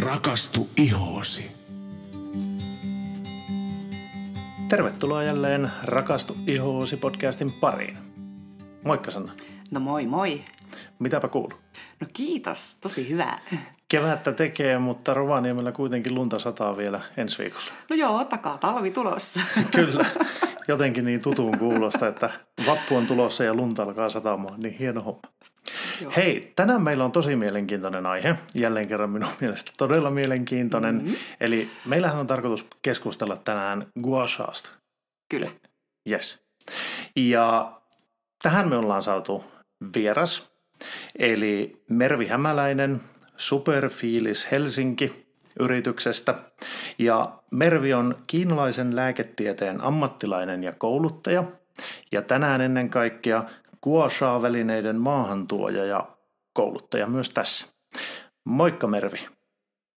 Rakastu ihoosi. Tervetuloa jälleen Rakastu ihoosi podcastin pariin. Moikka Sanna. No moi moi. Mitäpä kuuluu? No kiitos, tosi hyvää. Kevättä tekee, mutta Rovaniemellä kuitenkin lunta sataa vielä ensi viikolla. No joo, takaa talvi tulossa. Kyllä, jotenkin niin tutun kuulosta, että vappu on tulossa ja lunta alkaa satamaan, niin hieno homma. Joo. Hei, tänään meillä on tosi mielenkiintoinen aihe, jälleen kerran minun mielestä todella mielenkiintoinen. Mm-hmm. Eli meillähän on tarkoitus keskustella tänään guashaasta. Kyllä. Yes. Ja tähän me ollaan saatu vieras, eli Mervi Hämäläinen, Superfiilis Helsinki yrityksestä. Ja Mervi on kiinalaisen lääketieteen ammattilainen ja kouluttaja. Ja tänään ennen kaikkea Guasha-välineiden maahantuoja ja kouluttaja myös tässä. Moikka Mervi.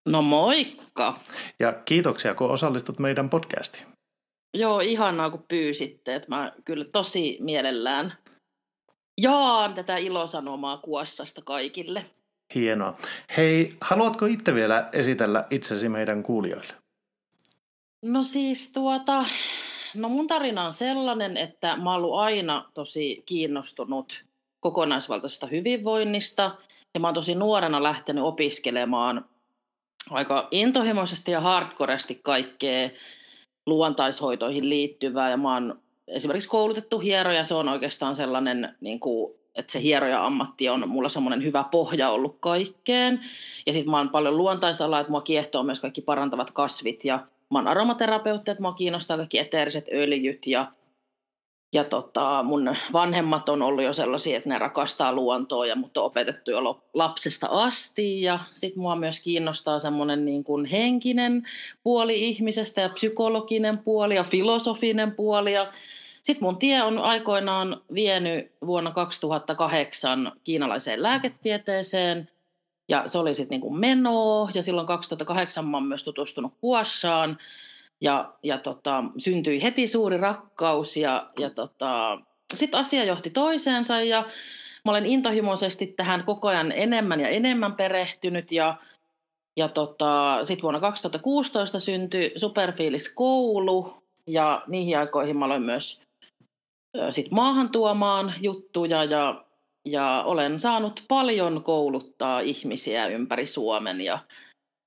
No moikka. Ja kiitoksia, kun osallistut meidän podcastiin. Joo, ihanaa kun pyysitte. Että mä kyllä tosi mielellään jaan tätä ilosanomaa Kuossasta kaikille. Hienoa. Hei, haluatko itse vielä esitellä itsesi meidän kuulijoille? No siis tuota, no mun tarina on sellainen, että mä oon aina tosi kiinnostunut kokonaisvaltaisesta hyvinvoinnista. Ja mä oon tosi nuorena lähtenyt opiskelemaan aika intohimoisesti ja hardcoresti kaikkea luontaishoitoihin liittyvää. Ja mä oon esimerkiksi koulutettu hieroja, se on oikeastaan sellainen, niin kuin, että se hieroja-ammatti on mulla semmoinen hyvä pohja ollut kaikkeen. Ja sitten mä oon paljon luontaisalaa, että mua kiehtoo myös kaikki parantavat kasvit ja mä oon aromaterapeutti, että mua kiinnostaa kaikki eteeriset öljyt ja ja tota, mun vanhemmat on ollut jo sellaisia, että ne rakastaa luontoa ja mut on opetettu jo lapsesta asti. Ja sit mua myös kiinnostaa semmoinen niin kuin henkinen puoli ihmisestä ja psykologinen puoli ja filosofinen puoli. Ja sitten mun tie on aikoinaan vienyt vuonna 2008 kiinalaiseen lääketieteeseen. Ja se oli sitten niin menoa. Ja silloin 2008 mä oon myös tutustunut Kuassaan ja, ja tota, syntyi heti suuri rakkaus ja, ja tota, sitten asia johti toiseensa. Ja mä olen intohimoisesti tähän koko ajan enemmän ja enemmän perehtynyt. Ja, ja tota, sitten vuonna 2016 syntyi Superfiilis koulu. Ja niihin aikoihin mä aloin myös sit maahan tuomaan juttuja. Ja, ja olen saanut paljon kouluttaa ihmisiä ympäri Suomen ja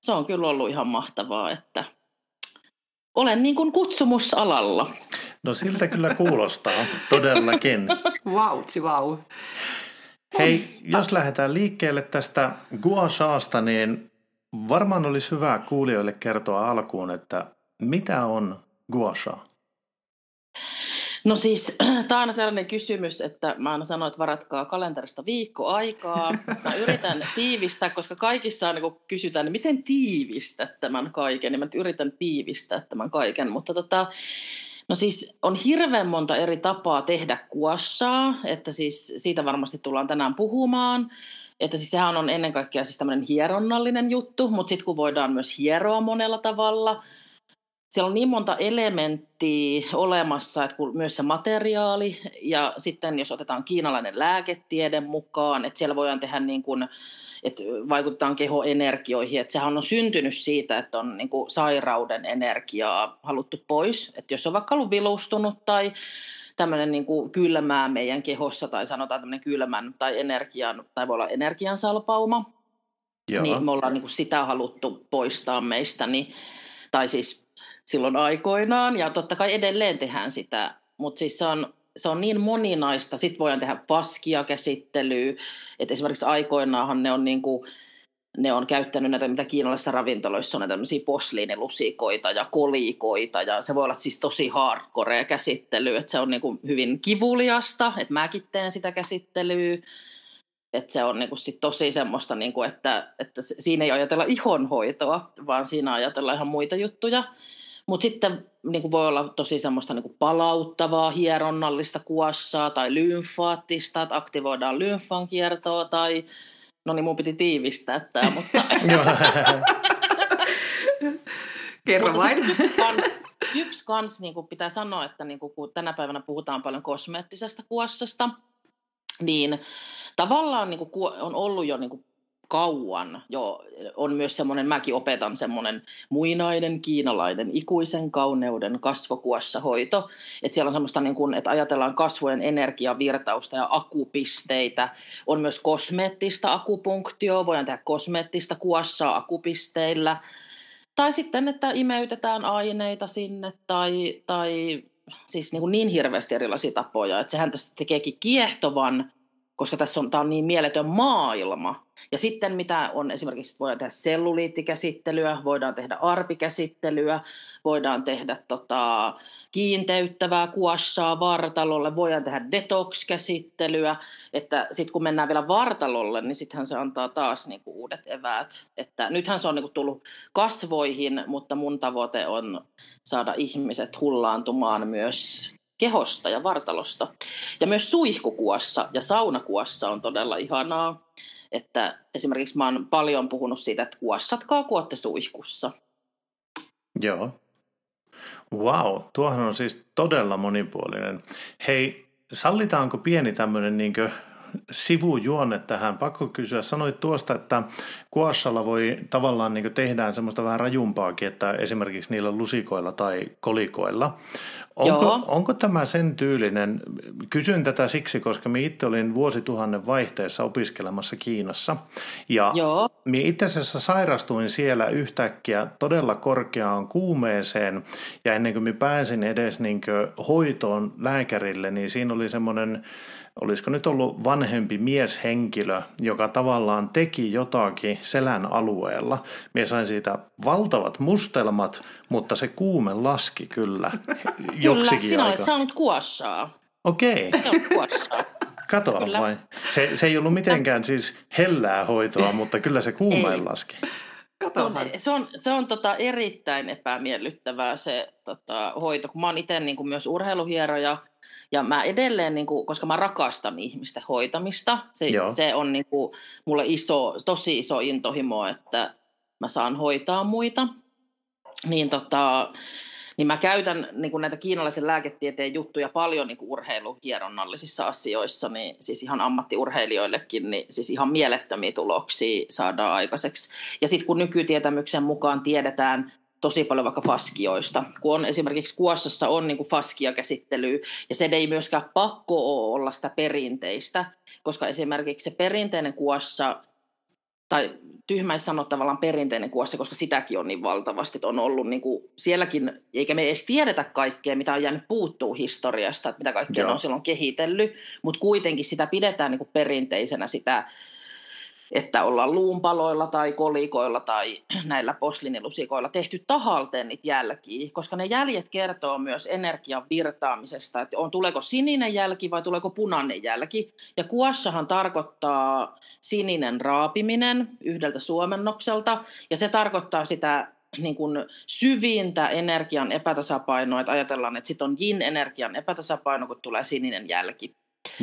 se on kyllä ollut ihan mahtavaa, että olen niin kuin kutsumusalalla. No siltä kyllä kuulostaa, todellakin. Vautsi, wow. Hei, jos lähdetään liikkeelle tästä Guashaasta, niin varmaan olisi hyvä kuulijoille kertoa alkuun, että mitä on Guasha? No siis, tämä on aina sellainen kysymys, että mä aina sanon, että varatkaa kalenterista viikko aikaa. Mä yritän tiivistää, koska kaikissa on, niin kysytään, niin miten tiivistää tämän kaiken, niin mä yritän tiivistää tämän kaiken. Mutta tota, no siis on hirveän monta eri tapaa tehdä kuossaa, että siis siitä varmasti tullaan tänään puhumaan. Että siis sehän on ennen kaikkea siis tämmöinen hieronnallinen juttu, mutta sitten kun voidaan myös hieroa monella tavalla – siellä on niin monta elementtiä olemassa, että myös se materiaali ja sitten jos otetaan kiinalainen lääketiede mukaan, että siellä voidaan tehdä niin kuin, että vaikutetaan kehoenergioihin, että sehän on syntynyt siitä, että on niin kuin sairauden energiaa haluttu pois, että jos on vaikka ollut vilustunut tai tämmöinen niin kuin kylmää meidän kehossa tai sanotaan tämmöinen kylmän tai energian, tai voi olla energiansalpauma, Joo. niin me ollaan niin kuin sitä haluttu poistaa meistä, niin, tai siis silloin aikoinaan ja totta kai edelleen tehdään sitä, mutta siis se on, se on niin moninaista. Sitten voidaan tehdä paskia käsittelyä, että esimerkiksi aikoinaanhan ne on niin kuin, ne on käyttänyt näitä, mitä kiinalaisissa ravintoloissa on, tämmöisiä posliinilusikoita ja kolikoita, ja se voi olla siis tosi hardcore käsittely, että se on niin kuin hyvin kivuliasta, että mäkin teen sitä käsittelyä, että se on niin kuin sit tosi semmoista, niin kuin, että, että siinä ei ajatella ihonhoitoa, vaan siinä ajatellaan ihan muita juttuja. Mutta sitten niin kuin voi olla tosi semmoista niin kuin palauttavaa, hieronnallista kuossaa tai lymfaattista, että aktivoidaan lymfan kiertoa tai no niin mun piti tiivistää tämä, mutta... Kerro vain. Kans, yksi kans niin kuin pitää sanoa, että niin kuin, kun tänä päivänä puhutaan paljon kosmeettisesta kuossasta, niin tavallaan niin kuin, on ollut jo niin kuin kauan jo on myös semmoinen, mäkin opetan semmoinen muinainen kiinalainen ikuisen kauneuden kasvokuossa hoito. Että siellä on semmoista, niin kuin, että ajatellaan kasvojen energiavirtausta ja akupisteitä. On myös kosmeettista akupunktio, voidaan tehdä kosmeettista kuossaa akupisteillä. Tai sitten, että imeytetään aineita sinne tai, tai siis niin, kuin niin hirveästi erilaisia tapoja, että sehän tästä tekeekin kiehtovan koska tässä on, tämä on niin mieletön maailma. Ja sitten mitä on esimerkiksi, voidaan tehdä selluliittikäsittelyä, voidaan tehdä arpikäsittelyä, voidaan tehdä tota, kiinteyttävää kuossaa vartalolle, voidaan tehdä detox-käsittelyä, että sitten kun mennään vielä vartalolle, niin sittenhän se antaa taas niinku uudet eväät. Että nythän se on niinku tullut kasvoihin, mutta mun tavoite on saada ihmiset hullaantumaan myös kehosta ja vartalosta. Ja myös suihkukuossa ja saunakuossa on todella ihanaa, että esimerkiksi mä oon paljon puhunut siitä, että kuossatkaa kuotte suihkussa. Joo. Wow, tuohan on siis todella monipuolinen. Hei, sallitaanko pieni tämmöinen niin sivujuonne tähän. Pakko kysyä, sanoit tuosta, että kuossalla voi tavallaan niin tehdään semmoista vähän rajumpaakin, että esimerkiksi niillä lusikoilla tai kolikoilla. Onko, onko tämä sen tyylinen? Kysyn tätä siksi, koska minä itse olin vuosituhannen vaihteessa opiskelemassa Kiinassa. Ja Joo. minä itse asiassa sairastuin siellä yhtäkkiä todella korkeaan kuumeeseen. Ja ennen kuin minä pääsin edes niin hoitoon lääkärille, niin siinä oli semmoinen olisiko nyt ollut vanhempi mieshenkilö, joka tavallaan teki jotakin selän alueella. Mie sain siitä valtavat mustelmat, mutta se kuume laski kyllä joksikin Kyllä, sinä olet saanut kuossaa. Okei. Okay. Katoa kyllä. vain. Se, se ei ollut mitenkään siis hellää hoitoa, mutta kyllä se kuumeen laski. On, se on, se on tota erittäin epämiellyttävää se tota, hoito, kun mä oon itse niin myös urheiluhieroja – ja mä edelleen, niin kuin, koska mä rakastan ihmisten hoitamista, se, se on niin kuin, mulle iso, tosi iso intohimo, että mä saan hoitaa muita. Niin, tota, niin mä käytän niin kuin näitä kiinalaisen lääketieteen juttuja paljon niin kuin urheiluhieronnallisissa asioissa, niin siis ihan ammattiurheilijoillekin, niin siis ihan mielettömiä tuloksia saadaan aikaiseksi. Ja sitten kun nykytietämyksen mukaan tiedetään tosi paljon vaikka faskioista, kun on esimerkiksi Kuossassa on niin faskiakäsittely, ja se ei myöskään pakko olla sitä perinteistä, koska esimerkiksi se perinteinen Kuossa, tai tyhmäisi sanoa tavallaan perinteinen kuossa, koska sitäkin on niin valtavasti, että on ollut niin kuin sielläkin, eikä me edes tiedetä kaikkea, mitä on jäänyt puuttuu historiasta, että mitä kaikkea on silloin kehitellyt, mutta kuitenkin sitä pidetään niin kuin perinteisenä sitä että ollaan luunpaloilla tai kolikoilla tai näillä poslinilusikoilla tehty tahalteen niitä jälkiä, koska ne jäljet kertoo myös energian virtaamisesta, että on, tuleeko sininen jälki vai tuleeko punainen jälki. Ja kuossahan tarkoittaa sininen raapiminen yhdeltä suomennokselta, ja se tarkoittaa sitä niin kuin syvintä energian epätasapainoa, että ajatellaan, että sitten on yin-energian epätasapaino, kun tulee sininen jälki.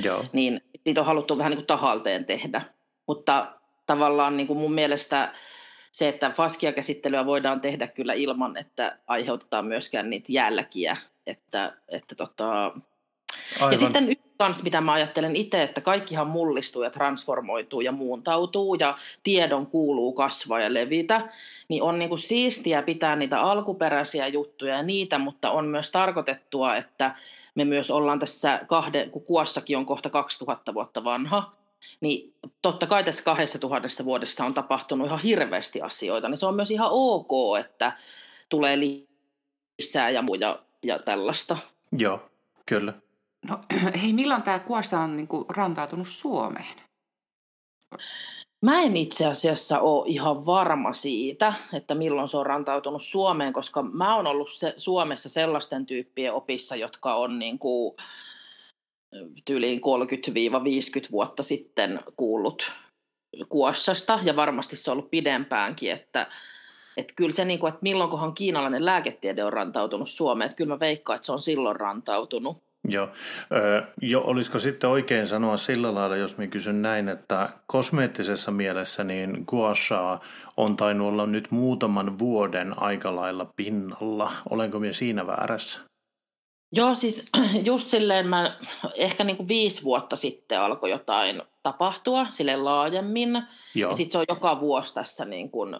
Joo. Niin niitä on haluttu vähän niin kuin tahalteen tehdä. Mutta tavallaan niin kuin mun mielestä se, että faskiakäsittelyä voidaan tehdä kyllä ilman, että aiheutetaan myöskään niitä jälkiä. Että, että tota... Ja sitten yksi kans, mitä mä ajattelen itse, että kaikkihan mullistuu ja transformoituu ja muuntautuu ja tiedon kuuluu kasvaa ja levitä, niin on niinku siistiä pitää niitä alkuperäisiä juttuja ja niitä, mutta on myös tarkoitettua, että me myös ollaan tässä kahden, kun kuossakin on kohta 2000 vuotta vanha, niin totta kai tässä kahdessa tuhannessa vuodessa on tapahtunut ihan hirveästi asioita, niin se on myös ihan ok, että tulee lisää ja muja ja tällaista. Joo, kyllä. No hei, milloin tämä kuossa on niinku rantautunut Suomeen? Mä en itse asiassa ole ihan varma siitä, että milloin se on rantautunut Suomeen, koska mä oon ollut se, Suomessa sellaisten tyyppien opissa, jotka on niin kuin, tyyliin 30-50 vuotta sitten kuullut Kuossasta, ja varmasti se on ollut pidempäänkin, että että kyllä se, niin kuin, että milloinkohan kiinalainen lääketiede on rantautunut Suomeen, että kyllä mä veikkaan, että se on silloin rantautunut. Joo. Ö, jo, olisiko sitten oikein sanoa sillä lailla, jos minä kysyn näin, että kosmeettisessa mielessä niin Guasha on tainnut olla nyt muutaman vuoden aika lailla pinnalla. Olenko minä siinä väärässä? Joo, siis just silleen mä ehkä niin kuin viisi vuotta sitten alkoi jotain tapahtua sille laajemmin. Joo. Ja sitten se on joka vuosi tässä niin kuin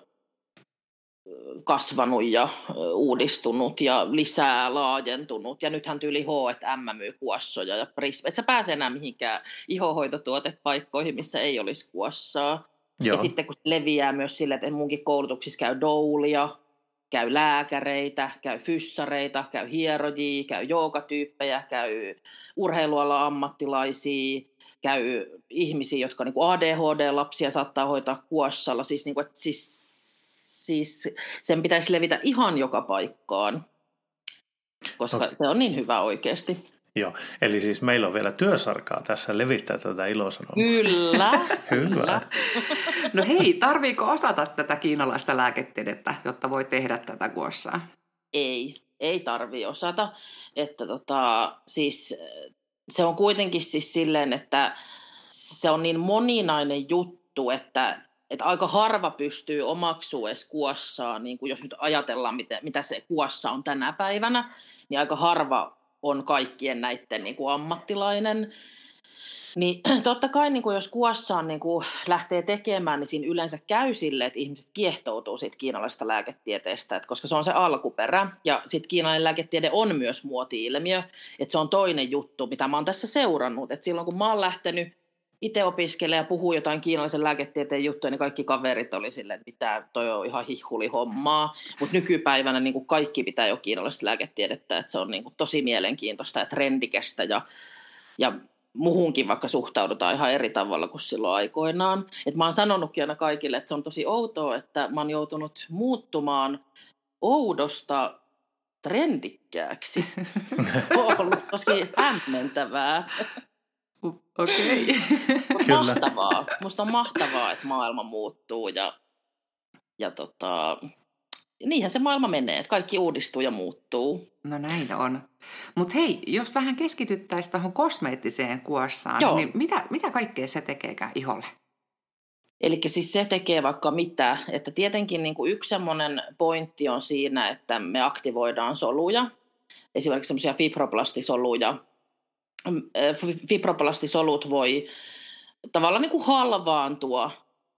kasvanut ja uudistunut ja lisää laajentunut. Ja nythän tyyli H&M myy kuossoja ja Prism. Et sä pääse enää mihinkään ihohoitotuotepaikkoihin, missä ei olisi kuossaa. Joo. Ja sitten kun se leviää myös sille, että munkin koulutuksissa käy doulia, käy lääkäreitä, käy fyssareita, käy hierojia, käy jookatyyppejä, käy urheiluala ammattilaisia, käy ihmisiä, jotka niin ADHD-lapsia saattaa hoitaa kuossalla. Siis, niin kuin, että siis, siis sen pitäisi levitä ihan joka paikkaan, koska No. se on niin hyvä oikeasti. Joo. Eli siis meillä on vielä työsarkaa tässä levittää tätä ilosanomaa. Kyllä, Hyvä. No hei, tarviiko osata tätä kiinalaista lääketiedettä, jotta voi tehdä tätä kuossaa? Ei, ei tarvi osata. Että tota, siis, se on kuitenkin siis silleen, että se on niin moninainen juttu, että, että aika harva pystyy omaksua edes kuossaa, niin kuin jos nyt ajatellaan, mitä, mitä se kuossa on tänä päivänä, niin aika harva on kaikkien näiden niin kuin ammattilainen. Niin totta kai niin kuin jos kuossaan niin kuin lähtee tekemään, niin siinä yleensä käy sille, että ihmiset kiehtoutuu siitä kiinalaisesta lääketieteestä, että koska se on se alkuperä. Ja sitten kiinalainen lääketiede on myös muoti-ilmiö, että se on toinen juttu, mitä mä oon tässä seurannut. Että silloin kun mä oon lähtenyt itse opiskelemaan ja puhuu jotain kiinalaisen lääketieteen juttuja, niin kaikki kaverit oli silleen, että mitä, toi on ihan hihuli hommaa. Mutta nykypäivänä niin kuin kaikki pitää jo kiinalaista lääketiedettä, että se on niin kuin tosi mielenkiintoista ja trendikästä ja, ja muhunkin vaikka suhtaudutaan ihan eri tavalla kuin silloin aikoinaan. Et mä oon sanonutkin aina kaikille, että se on tosi outoa, että mä oon joutunut muuttumaan oudosta trendikkääksi. on ollut tosi hämmentävää. Okei. Okay. Kyllä. Mahtavaa. Musta on mahtavaa, että maailma muuttuu ja, ja tota, niinhän se maailma menee, että kaikki uudistuu ja muuttuu. No näin on. Mutta hei, jos vähän keskityttäisiin tuohon kosmeettiseen kuossaan, Joo. niin mitä, mitä kaikkea se tekeekään iholle? Eli siis se tekee vaikka mitä, että tietenkin niin kuin yksi semmoinen pointti on siinä, että me aktivoidaan soluja, esimerkiksi semmoisia fibroplastisoluja. Fi- Fibroplastisolut voi tavallaan niin kuin halvaantua,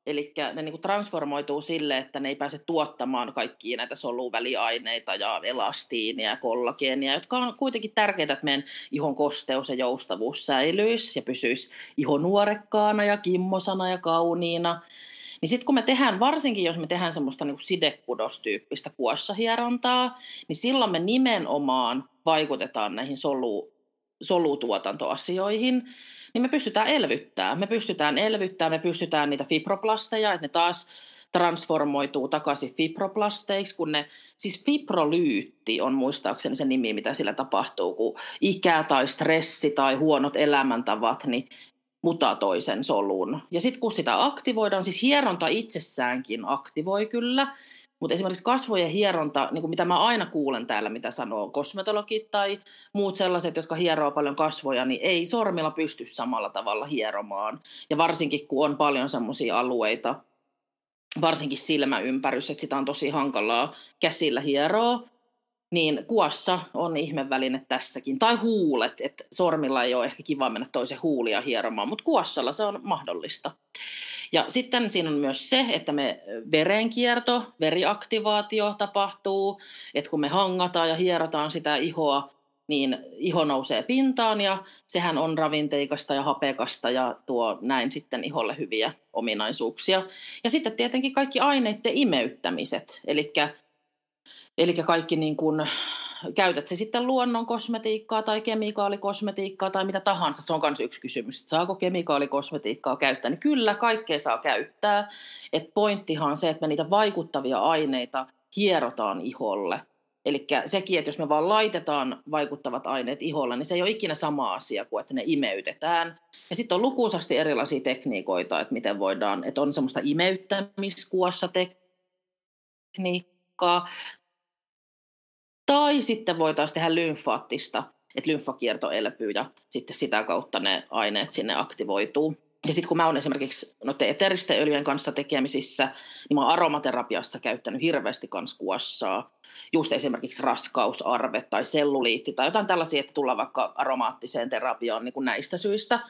eli ne niin kuin transformoituu sille, että ne ei pääse tuottamaan kaikkia näitä soluväliaineita ja elastiinia ja kollageenia, jotka on kuitenkin tärkeitä, että meidän ihon kosteus ja joustavuus säilyisi ja pysyisi iho nuorekkaana ja kimmosana ja kauniina. Niin sitten kun me tehdään, varsinkin jos me tehdään semmoista niin sidekudostyyppistä kuossahierontaa, niin silloin me nimenomaan vaikutetaan näihin solu, solutuotantoasioihin, niin me pystytään elvyttämään. Me pystytään elvyttämään, me pystytään niitä fibroplasteja, että ne taas transformoituu takaisin fibroplasteiksi, kun ne, siis fibrolyytti on muistaakseni se nimi, mitä sillä tapahtuu, kun ikä tai stressi tai huonot elämäntavat, niin mutatoi sen solun. Ja sitten kun sitä aktivoidaan, siis hieronta itsessäänkin aktivoi kyllä, mutta esimerkiksi kasvojen hieronta, niin kuin mitä mä aina kuulen täällä, mitä sanoo kosmetologit tai muut sellaiset, jotka hieroo paljon kasvoja, niin ei sormilla pysty samalla tavalla hieromaan. Ja varsinkin kun on paljon semmoisia alueita, varsinkin silmäympärys, että sitä on tosi hankalaa käsillä hieroa, niin kuossa on ihmeväline tässäkin. Tai huulet, että sormilla ei ole ehkä kiva mennä toisen huulia hieromaan, mutta kuossalla se on mahdollista. Ja sitten siinä on myös se, että me verenkierto, veriaktivaatio tapahtuu, että kun me hangataan ja hierotaan sitä ihoa, niin iho nousee pintaan ja sehän on ravinteikasta ja hapekasta ja tuo näin sitten iholle hyviä ominaisuuksia. Ja sitten tietenkin kaikki aineiden imeyttämiset, eli Eli kaikki niin kuin, käytät se sitten luonnon kosmetiikkaa tai kemikaalikosmetiikkaa tai mitä tahansa. Se on myös yksi kysymys, että saako kemikaalikosmetiikkaa käyttää. Niin kyllä, kaikkea saa käyttää. Et pointtihan on se, että me niitä vaikuttavia aineita hierotaan iholle. Eli sekin, että jos me vaan laitetaan vaikuttavat aineet iholle, niin se ei ole ikinä sama asia kuin, että ne imeytetään. Ja sitten on lukuisasti erilaisia tekniikoita, että miten voidaan, että on semmoista imeyttämiskuossa tekniikkaa, tai sitten voitaisiin tehdä lymfaattista, että lymfakierto elpyy ja sitten sitä kautta ne aineet sinne aktivoituu. Ja sitten kun mä oon esimerkiksi noiden eteristen öljyjen kanssa tekemisissä, niin mä oon aromaterapiassa käyttänyt hirveästi kans kuossaa. Just esimerkiksi raskausarve tai selluliitti tai jotain tällaisia, että tullaan vaikka aromaattiseen terapiaan niin kuin näistä syistä.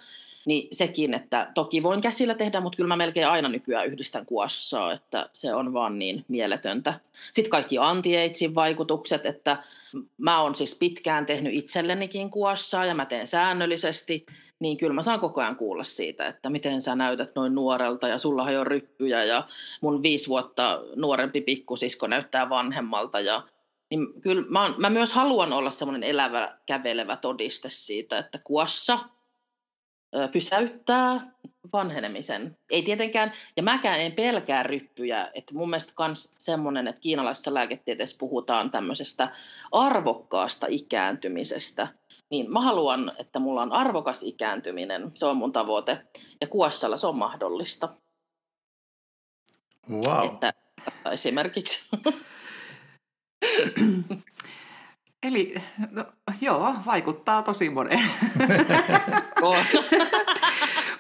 Niin sekin, että toki voin käsillä tehdä, mutta kyllä mä melkein aina nykyään yhdistän kuossaa, että se on vaan niin mieletöntä. Sitten kaikki anti vaikutukset, että mä oon siis pitkään tehnyt itsellenikin kuossaa ja mä teen säännöllisesti, niin kyllä mä saan koko ajan kuulla siitä, että miten sä näytät noin nuorelta ja sulla on ryppyjä ja mun viisi vuotta nuorempi pikkusisko näyttää vanhemmalta ja niin kyllä mä, mä myös haluan olla semmoinen elävä, kävelevä todiste siitä, että kuossa pysäyttää vanhenemisen. Ei tietenkään, ja mäkään en pelkää ryppyjä, että mun mielestä myös semmoinen, että kiinalaisessa lääketieteessä puhutaan tämmöisestä arvokkaasta ikääntymisestä, niin mä haluan, että mulla on arvokas ikääntyminen, se on mun tavoite, ja kuossalla se on mahdollista. Wow. Että esimerkiksi. Eli no, joo, vaikuttaa tosi moneen.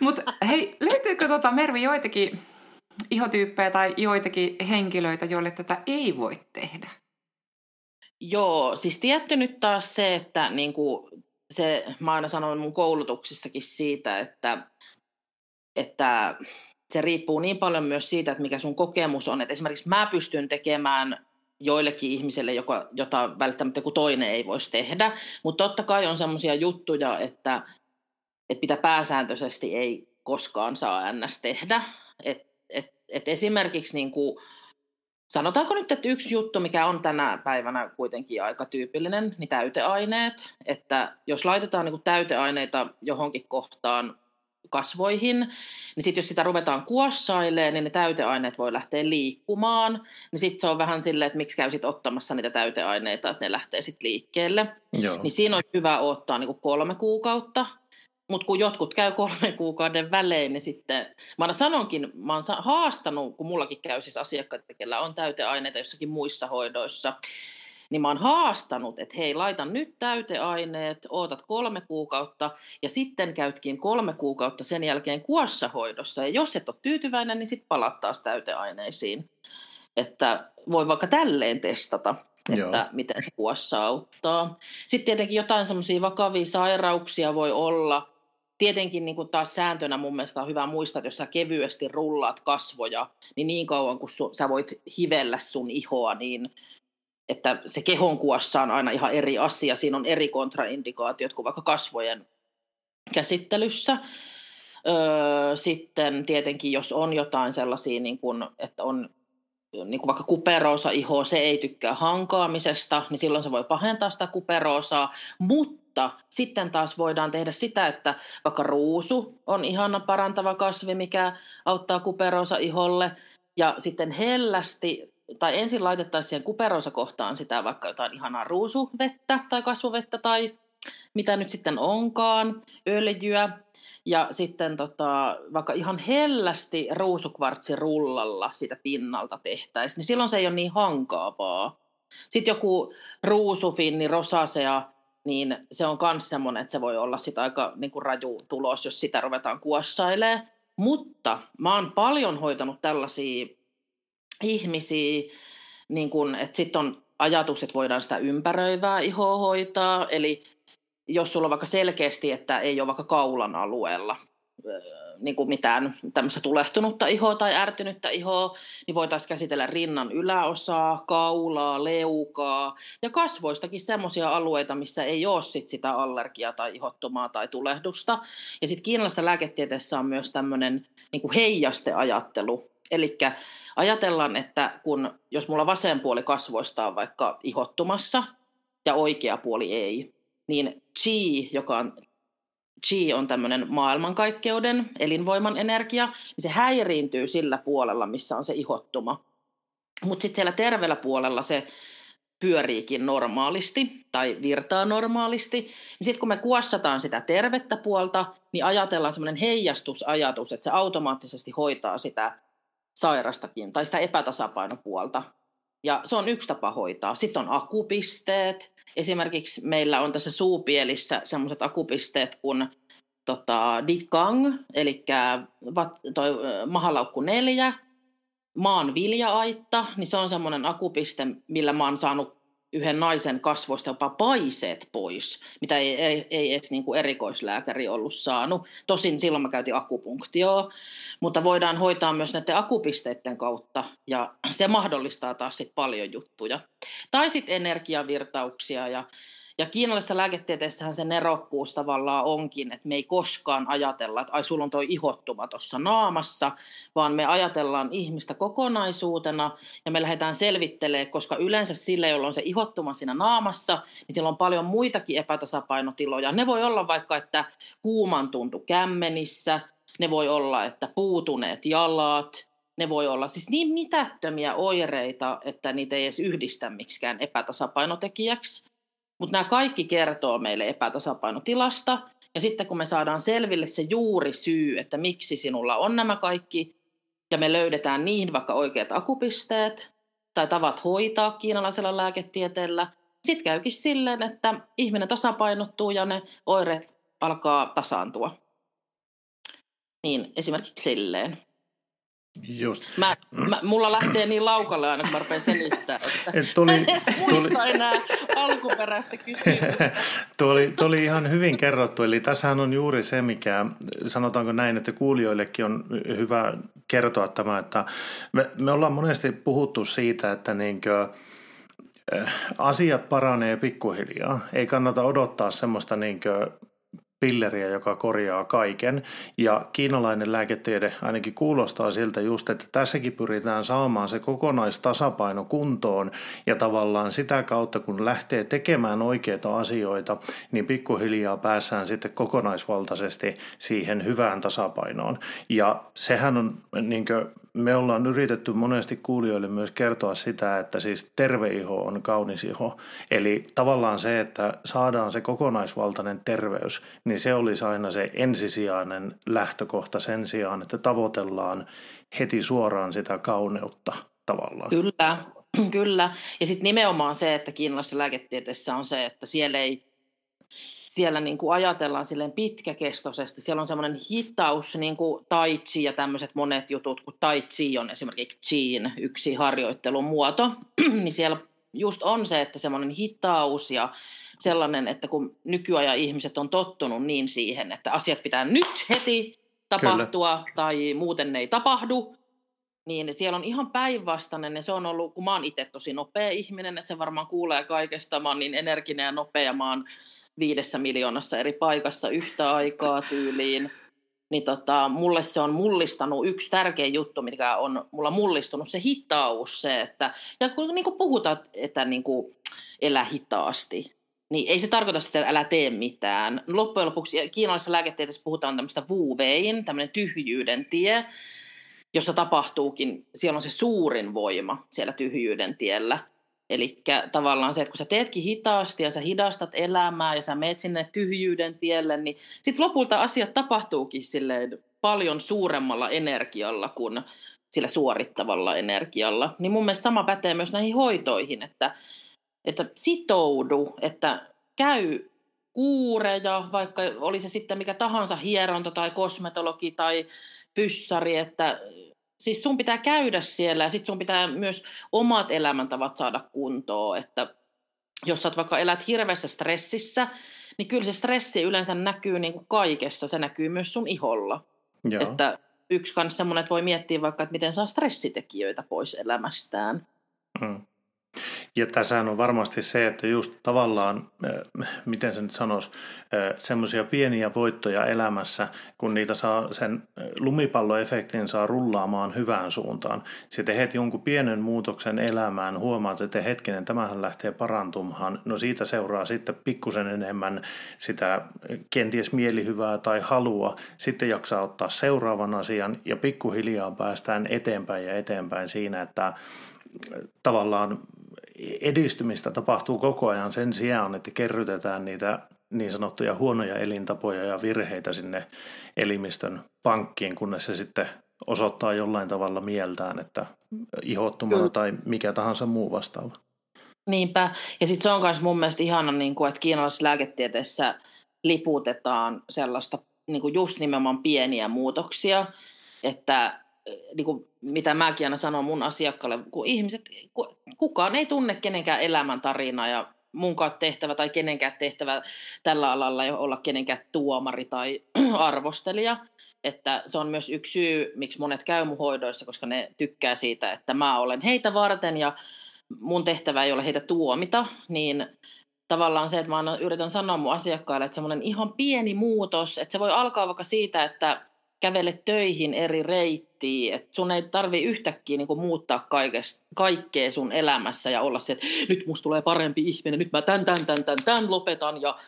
Mutta hei, löytyykö tota Mervi joitakin ihotyyppejä tai joitakin henkilöitä, joille tätä ei voi tehdä? Joo, siis tietty nyt taas se, että niin kuin se, mä aina sanon mun koulutuksissakin siitä, että, että se riippuu niin paljon myös siitä, että mikä sun kokemus on. Että esimerkiksi mä pystyn tekemään joillekin ihmisille, joka, jota välttämättä joku toinen ei voisi tehdä. Mutta totta kai on sellaisia juttuja, että, että mitä pääsääntöisesti ei koskaan saa ns. tehdä. Et, et, et esimerkiksi niin kuin, sanotaanko nyt, että yksi juttu, mikä on tänä päivänä kuitenkin aika tyypillinen, niin täyteaineet. Että jos laitetaan niin kuin täyteaineita johonkin kohtaan kasvoihin, niin sitten jos sitä ruvetaan kuossailemaan, niin ne täyteaineet voi lähteä liikkumaan, niin sitten se on vähän silleen, että miksi käy sitten ottamassa niitä täyteaineita, että ne lähtee sitten liikkeelle. Joo. Niin siinä on hyvä ottaa niin kuin kolme kuukautta, mutta kun jotkut käy kolmen kuukauden välein, niin sitten, mä aina sanonkin, mä oon haastanut, kun mullakin käy siis asiakkaita, kellä on täyteaineita jossakin muissa hoidoissa, niin mä oon haastanut, että hei, laitan nyt täyteaineet, ootat kolme kuukautta ja sitten käytkin kolme kuukautta sen jälkeen kuossahoidossa. Ja jos et ole tyytyväinen, niin sitten palat taas täyteaineisiin. Että voi vaikka tälleen testata, että Joo. miten se kuossa auttaa. Sitten tietenkin jotain semmoisia vakavia sairauksia voi olla. Tietenkin niin kuin taas sääntönä mun mielestä on hyvä muistaa, että jos sä kevyesti rullaat kasvoja, niin niin kauan kuin su, sä voit hivellä sun ihoa, niin että se kehon kuossa on aina ihan eri asia. Siinä on eri kontraindikaatiot kuin vaikka kasvojen käsittelyssä. Öö, sitten tietenkin, jos on jotain sellaisia, niin kuin, että on niin kuin vaikka kuperoosa iho, se ei tykkää hankaamisesta, niin silloin se voi pahentaa sitä kuperoosaa, mutta sitten taas voidaan tehdä sitä, että vaikka ruusu on ihana parantava kasvi, mikä auttaa kuperoosa iholle, ja sitten hellästi tai ensin laitettaisiin siihen kuperoisa kohtaan sitä vaikka jotain ihanaa ruusuvettä tai kasvuvettä tai mitä nyt sitten onkaan, öljyä, ja sitten tota, vaikka ihan hellästi ruusukvartsi rullalla sitä pinnalta tehtäisiin, niin silloin se ei ole niin hankaavaa. Sitten joku ruusufinni, rosasea, niin se on myös semmoinen, että se voi olla sitä aika niin kuin raju tulos, jos sitä ruvetaan kuossailemaan. Mutta mä oon paljon hoitanut tällaisia ihmisiä, niin kun, että sitten on ajatus, että voidaan sitä ympäröivää ihoa hoitaa, eli jos sulla on vaikka selkeästi, että ei ole vaikka kaulan alueella niin kuin mitään tämmöistä tulehtunutta ihoa tai ärtynyttä ihoa, niin voitaisiin käsitellä rinnan yläosaa, kaulaa, leukaa ja kasvoistakin semmoisia alueita, missä ei ole sit sitä allergiaa tai ihottumaa tai tulehdusta. Ja sitten kiinalaisessa lääketieteessä on myös tämmöinen niin heijasteajattelu, eli Ajatellaan, että kun, jos mulla vasen puoli kasvoista on vaikka ihottumassa ja oikea puoli ei, niin chi, joka on chi on tämmöinen maailmankaikkeuden, elinvoiman energia, niin se häiriintyy sillä puolella, missä on se ihottuma. Mutta sitten siellä terveellä puolella se pyöriikin normaalisti tai virtaa normaalisti. Niin sitten kun me kuossataan sitä tervettä puolta, niin ajatellaan semmoinen heijastusajatus, että se automaattisesti hoitaa sitä sairastakin, tai sitä epätasapainopuolta. Ja se on yksi tapa hoitaa. Sitten on akupisteet. Esimerkiksi meillä on tässä suupielissä sellaiset akupisteet kuin tota, Dikang, eli toi, mahalaukku neljä, maan vilja-aitta, niin se on semmoinen akupiste, millä mä oon saanut yhden naisen kasvoista jopa paiseet pois, mitä ei, ei, ei edes niin kuin erikoislääkäri ollut saanut. Tosin silloin mä käytin akupunktioa, mutta voidaan hoitaa myös näiden akupisteiden kautta, ja se mahdollistaa taas sit paljon juttuja. Tai sitten energiavirtauksia, ja ja kiinalaisessa lääketieteessähän se nerokkuus tavallaan onkin, että me ei koskaan ajatella, että ai sulla on toi ihottuma tuossa naamassa, vaan me ajatellaan ihmistä kokonaisuutena ja me lähdetään selvittelemään, koska yleensä sille, jolla on se ihottuma siinä naamassa, niin sillä on paljon muitakin epätasapainotiloja. Ne voi olla vaikka, että kuuman tuntu kämmenissä, ne voi olla, että puutuneet jalat, ne voi olla siis niin mitättömiä oireita, että niitä ei edes yhdistä miksikään epätasapainotekijäksi. Mutta nämä kaikki kertoo meille epätasapainotilasta. Ja sitten kun me saadaan selville se juuri syy, että miksi sinulla on nämä kaikki, ja me löydetään niihin vaikka oikeat akupisteet tai tavat hoitaa kiinalaisella lääketieteellä, sitten käykin silleen, että ihminen tasapainottuu ja ne oireet alkaa tasaantua. Niin esimerkiksi silleen. Just. Mä, mä, mulla lähtee niin laukalle aina, kun mä rupean selittämään, että Et tuli, en edes muista enää alkuperäistä kysymystä. tuo oli ihan hyvin kerrottu. Eli tässähän on juuri se, mikä sanotaanko näin, että kuulijoillekin on hyvä kertoa tämä, että me, me ollaan monesti puhuttu siitä, että niinkö, asiat paranee pikkuhiljaa. Ei kannata odottaa semmoista niinkö pilleriä, joka korjaa kaiken. Ja kiinalainen lääketiede ainakin kuulostaa siltä just, että tässäkin pyritään saamaan se kokonaistasapaino kuntoon ja tavallaan sitä kautta, kun lähtee tekemään oikeita asioita, niin pikkuhiljaa päässään sitten kokonaisvaltaisesti siihen hyvään tasapainoon. Ja sehän on, niin me ollaan yritetty monesti kuulijoille myös kertoa sitä, että siis terve iho on kaunis iho. Eli tavallaan se, että saadaan se kokonaisvaltainen terveys, niin se olisi aina se ensisijainen lähtökohta sen sijaan, että tavoitellaan heti suoraan sitä kauneutta tavallaan. Kyllä, kyllä. Ja sitten nimenomaan se, että kiinalaisessa lääketieteessä on se, että siellä ei siellä niin kuin ajatellaan silleen pitkäkestoisesti. Siellä on semmoinen hitaus, niin kuin tai chi ja tämmöiset monet jutut, kun tai chi on esimerkiksi chiin yksi harjoittelun muoto, niin siellä just on se, että semmoinen hitaus ja sellainen, että kun nykyajan ihmiset on tottunut niin siihen, että asiat pitää nyt heti tapahtua Kyllä. tai muuten ne ei tapahdu, niin siellä on ihan päinvastainen, ja se on ollut, kun mä oon itse tosi nopea ihminen, että se varmaan kuulee kaikesta, mä oon niin energinen ja nopea, mä oon viidessä miljoonassa eri paikassa yhtä aikaa tyyliin, niin tota, mulle se on mullistanut yksi tärkeä juttu, mikä on mulla mullistunut, se hitaus, se, että, ja kun niin kuin puhutaan, että niin kuin elä hitaasti, niin ei se tarkoita sitä, että älä tee mitään. Loppujen lopuksi kiinalaisessa lääketieteessä puhutaan tämmöistä wu tämmöinen tyhjyyden tie, jossa tapahtuukin, siellä on se suurin voima siellä tyhjyyden tiellä. Eli tavallaan se, että kun sä teetkin hitaasti ja sä hidastat elämää ja sä meet sinne tyhjyyden tielle, niin sitten lopulta asiat tapahtuukin silleen paljon suuremmalla energialla kuin sillä suorittavalla energialla. Niin mun mielestä sama pätee myös näihin hoitoihin, että, että sitoudu, että käy kuureja, vaikka oli se sitten mikä tahansa hieronta tai kosmetologi tai fyssari, että siis sun pitää käydä siellä ja sitten sun pitää myös omat elämäntavat saada kuntoon, että jos sä oot vaikka elät hirveässä stressissä, niin kyllä se stressi yleensä näkyy niin kuin kaikessa, se näkyy myös sun iholla. Joo. Että yksi kanssa semmoinen, että voi miettiä vaikka, että miten saa stressitekijöitä pois elämästään. Mm. Ja tässä on varmasti se, että just tavallaan, miten se nyt sanoisi, semmoisia pieniä voittoja elämässä, kun niitä saa sen lumipalloefektin saa rullaamaan hyvään suuntaan. Sitten teet jonkun pienen muutoksen elämään, huomaat, että hetkinen, tämähän lähtee parantumaan. No siitä seuraa sitten pikkusen enemmän sitä kenties mielihyvää tai halua. Sitten jaksaa ottaa seuraavan asian ja pikkuhiljaa päästään eteenpäin ja eteenpäin siinä, että tavallaan edistymistä tapahtuu koko ajan sen sijaan, että kerrytetään niitä niin sanottuja huonoja elintapoja ja virheitä sinne elimistön pankkiin, kunnes se sitten osoittaa jollain tavalla mieltään, että ihottumana tai mikä tahansa muu vastaava. Niinpä. Ja sitten se on myös mun mielestä ihana, niin kuin, että kiinalaisessa lääketieteessä liputetaan sellaista niin kuin just nimenomaan pieniä muutoksia, että niin kuin, mitä mäkin aina sanon mun asiakkaalle, kun ihmiset, kukaan ei tunne kenenkään elämäntarinaa ja munkaan tehtävä tai kenenkään tehtävä tällä alalla ei olla kenenkään tuomari tai arvostelija. Että se on myös yksi syy, miksi monet käy mun hoidoissa, koska ne tykkää siitä, että mä olen heitä varten ja mun tehtävä ei ole heitä tuomita, niin tavallaan se, että mä yritän sanoa mun asiakkaille, että semmoinen ihan pieni muutos, että se voi alkaa vaikka siitä, että kävele töihin eri reittiä, että sun ei tarvi yhtäkkiä niin muuttaa kaikesta, kaikkea sun elämässä ja olla se, että nyt musta tulee parempi ihminen, nyt mä tän, tän, tän, tän, tän lopetan ja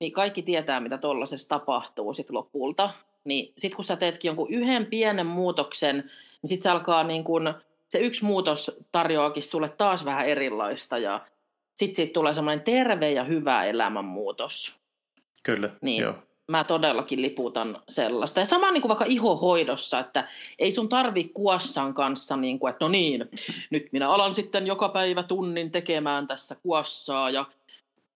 niin kaikki tietää, mitä tuollaisessa tapahtuu sitten lopulta. Niin sitten kun sä teetkin jonkun yhden pienen muutoksen, niin sitten se alkaa niin kuin, se yksi muutos tarjoakin sulle taas vähän erilaista ja sitten siitä tulee semmoinen terve ja hyvä elämänmuutos. Kyllä, niin. joo. Mä todellakin liputan sellaista. Ja sama niin kuin vaikka ihohoidossa, että ei sun tarvi kuossan kanssa, niin kuin, että no niin, nyt minä alan sitten joka päivä tunnin tekemään tässä kuossaa ja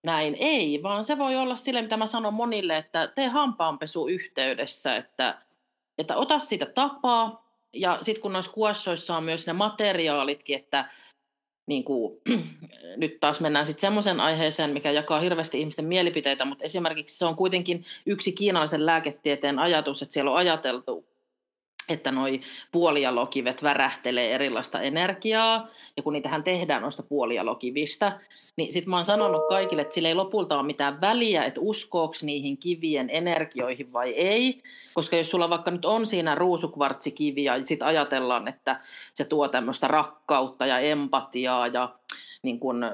näin. Ei, vaan se voi olla sille, mitä mä sanon monille, että tee hampaanpesu yhteydessä, että, että ota siitä tapaa. Ja sitten kun noissa kuossoissa on myös ne materiaalitkin, että niin kuin, nyt taas mennään sitten semmoisen aiheeseen, mikä jakaa hirveästi ihmisten mielipiteitä, mutta esimerkiksi se on kuitenkin yksi kiinalaisen lääketieteen ajatus, että siellä on ajateltu että noi puolialokivet värähtelee erilaista energiaa, ja kun niitähän tehdään noista puolialokivistä, niin sitten mä oon sanonut kaikille, että sillä ei lopulta ole mitään väliä, että uskooks niihin kivien energioihin vai ei, koska jos sulla vaikka nyt on siinä ruusukvartsikivi, ja sitten ajatellaan, että se tuo tämmöistä rakkautta ja empatiaa ja niin kun,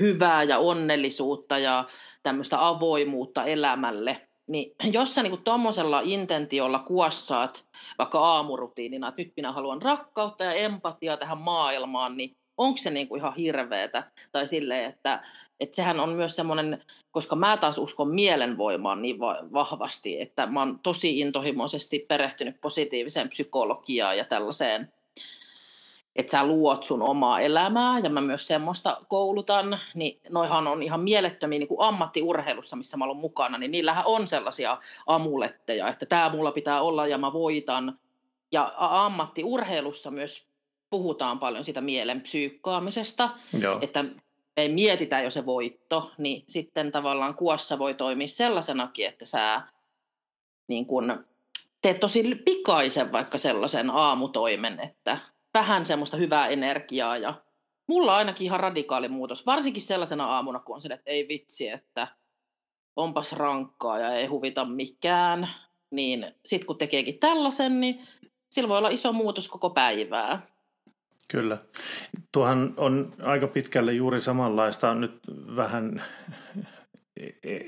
hyvää ja onnellisuutta ja tämmöistä avoimuutta elämälle, niin jos sä niin tuommoisella intentiolla kuossaat vaikka aamurutiinina, että nyt minä haluan rakkautta ja empatiaa tähän maailmaan, niin onko se niin kuin ihan hirveetä? Tai silleen, että, että sehän on myös semmoinen, koska mä taas uskon mielenvoimaan niin vahvasti, että mä oon tosi intohimoisesti perehtynyt positiiviseen psykologiaan ja tällaiseen että sä luot sun omaa elämää, ja mä myös semmoista koulutan, niin noihan on ihan mielettömiä niin kuin ammattiurheilussa, missä mä olen mukana, niin niillähän on sellaisia amuletteja, että tämä mulla pitää olla ja mä voitan. Ja ammattiurheilussa myös puhutaan paljon sitä mielen psyykkaamisesta, Joo. että ei mietitä jo se voitto, niin sitten tavallaan kuossa voi toimia sellaisenakin, että sä niin kun, teet tosi pikaisen vaikka sellaisen aamutoimen, että vähän semmoista hyvää energiaa ja mulla ainakin ihan radikaali muutos, varsinkin sellaisena aamuna, kun on sille, että ei vitsi, että onpas rankkaa ja ei huvita mikään, niin sitten kun tekeekin tällaisen, niin sillä voi olla iso muutos koko päivää. Kyllä. Tuohan on aika pitkälle juuri samanlaista nyt vähän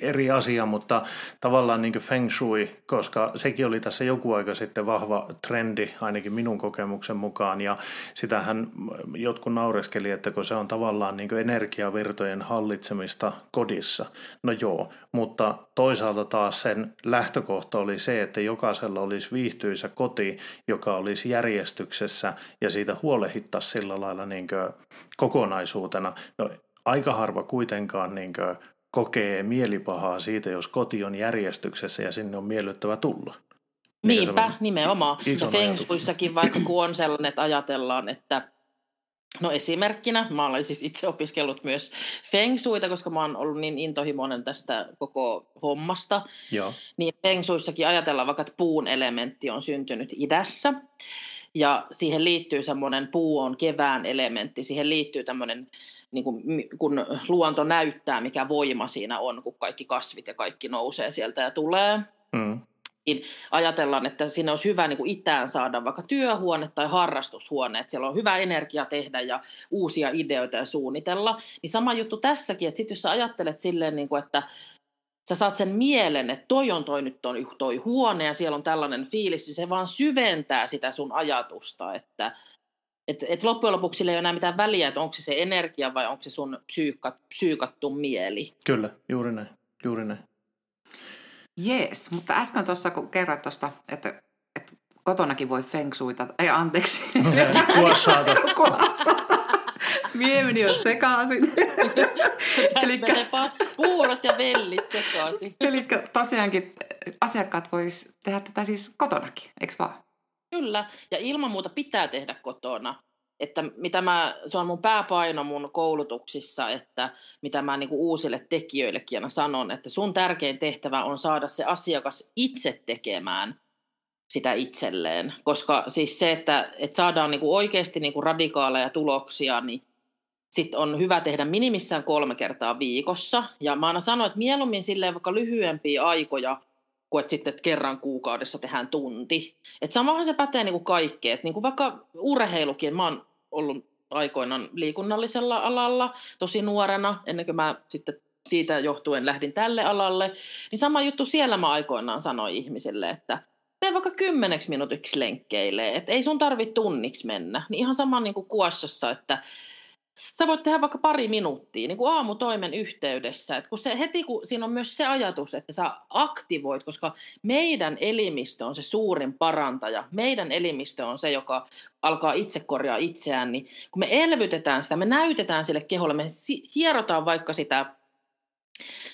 eri asia, mutta tavallaan niin feng shui, koska sekin oli tässä joku aika sitten vahva trendi, ainakin minun kokemuksen mukaan, ja sitähän jotkut naureskeli, että kun se on tavallaan niin energiavirtojen hallitsemista kodissa. No joo, mutta toisaalta taas sen lähtökohta oli se, että jokaisella olisi viihtyisä koti, joka olisi järjestyksessä, ja siitä huolehdittaisiin sillä lailla niin kokonaisuutena. No, aika harva kuitenkaan niin kokee mielipahaa siitä, jos koti on järjestyksessä ja sinne on miellyttävä tulla. Niinpä, nimenomaan. Ja Feng Shuissakin vaikka kun on sellainen, että ajatellaan, että No esimerkkinä, mä olen siis itse opiskellut myös Feng Shuita, koska mä oon ollut niin intohimoinen tästä koko hommasta. Joo. Niin Feng Shuissakin ajatellaan vaikka, että puun elementti on syntynyt idässä. Ja siihen liittyy semmoinen, puu on kevään elementti, siihen liittyy tämmöinen niin kuin, kun luonto näyttää, mikä voima siinä on, kun kaikki kasvit ja kaikki nousee sieltä ja tulee. Mm. Niin ajatellaan, että sinne olisi hyvä niin kuin itään saada vaikka työhuone tai harrastushuone, että siellä on hyvä energia tehdä ja uusia ideoita ja suunnitella. Niin sama juttu tässäkin, että sitten jos sä ajattelet silleen, niin kuin, että sä saat sen mielen, että toi on toi nyt on toi huone ja siellä on tällainen fiilis, niin se vaan syventää sitä sun ajatusta, että – et, et loppujen lopuksi sillä ei ole enää mitään väliä, että onko se se energia vai onko se sun psyykat, psyykattu mieli. Kyllä, juuri näin. Juuri näin. Jees, mutta äsken tuossa kun kerroit tuosta, että, että kotonakin voi fengsuita, ei anteeksi. Kuossaata. Kuossaata. Mie meni jo sekaisin. Eli puurot ja vellit sekaisin. Eli tosiaankin asiakkaat vois tehdä tätä siis kotonakin, eikö vaan? Kyllä, ja ilman muuta pitää tehdä kotona. että mitä mä, se on mun pääpaino mun koulutuksissa, että mitä mä niin kuin uusille tekijöillekin aina sanon, että sun tärkein tehtävä on saada se asiakas itse tekemään sitä itselleen. Koska siis se, että, että saadaan niin kuin oikeasti niin kuin radikaaleja tuloksia, niin sitten on hyvä tehdä minimissään kolme kertaa viikossa. Ja mä aina sanoin, että mieluummin silleen vaikka lyhyempiä aikoja, kuin että sitten että kerran kuukaudessa tehdään tunti. Et samahan se pätee niin kuin kaikkeen. Niin kuin vaikka urheilukin, mä oon ollut aikoinaan liikunnallisella alalla tosi nuorena, ennen kuin mä sitten siitä johtuen lähdin tälle alalle, niin sama juttu siellä mä aikoinaan sanoin ihmisille, että mene vaikka kymmeneksi minuutiksi lenkkeille, että ei sun tarvitse tunniksi mennä. Niin ihan sama niin kuin kuossassa, että Sä voit tehdä vaikka pari minuuttia niin kuin aamutoimen yhteydessä. että kun se, heti kun siinä on myös se ajatus, että sä aktivoit, koska meidän elimistö on se suurin parantaja. Meidän elimistö on se, joka alkaa itse korjaa itseään. Niin kun me elvytetään sitä, me näytetään sille keholle, me hierotaan vaikka sitä,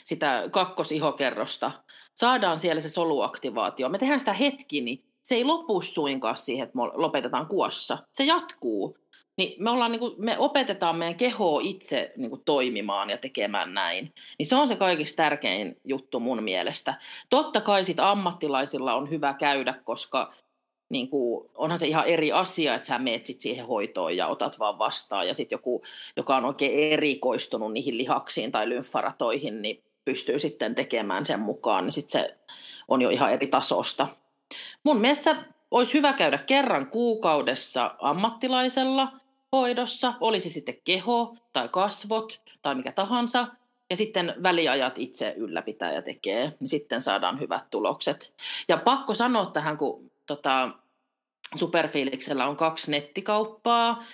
sitä kakkosihokerrosta, saadaan siellä se soluaktivaatio. Me tehdään sitä hetki, niin se ei lopu suinkaan siihen, että me lopetetaan kuossa. Se jatkuu. Niin me, ollaan, niin kuin, me opetetaan meidän kehoa itse niin kuin, toimimaan ja tekemään näin. Niin se on se kaikista tärkein juttu mun mielestä. Totta kai sit ammattilaisilla on hyvä käydä, koska niin kuin, onhan se ihan eri asia, että sä meet sit siihen hoitoon ja otat vaan vastaan. Ja sitten joku, joka on oikein erikoistunut niihin lihaksiin tai lymfaratoihin, niin pystyy sitten tekemään sen mukaan. Niin sitten se on jo ihan eri tasosta. Mun mielestä olisi hyvä käydä kerran kuukaudessa ammattilaisella hoidossa, olisi sitten keho tai kasvot tai mikä tahansa, ja sitten väliajat itse ylläpitää ja tekee, niin sitten saadaan hyvät tulokset. Ja pakko sanoa tähän, kun tota, Superfiiliksellä on kaksi nettikauppaa,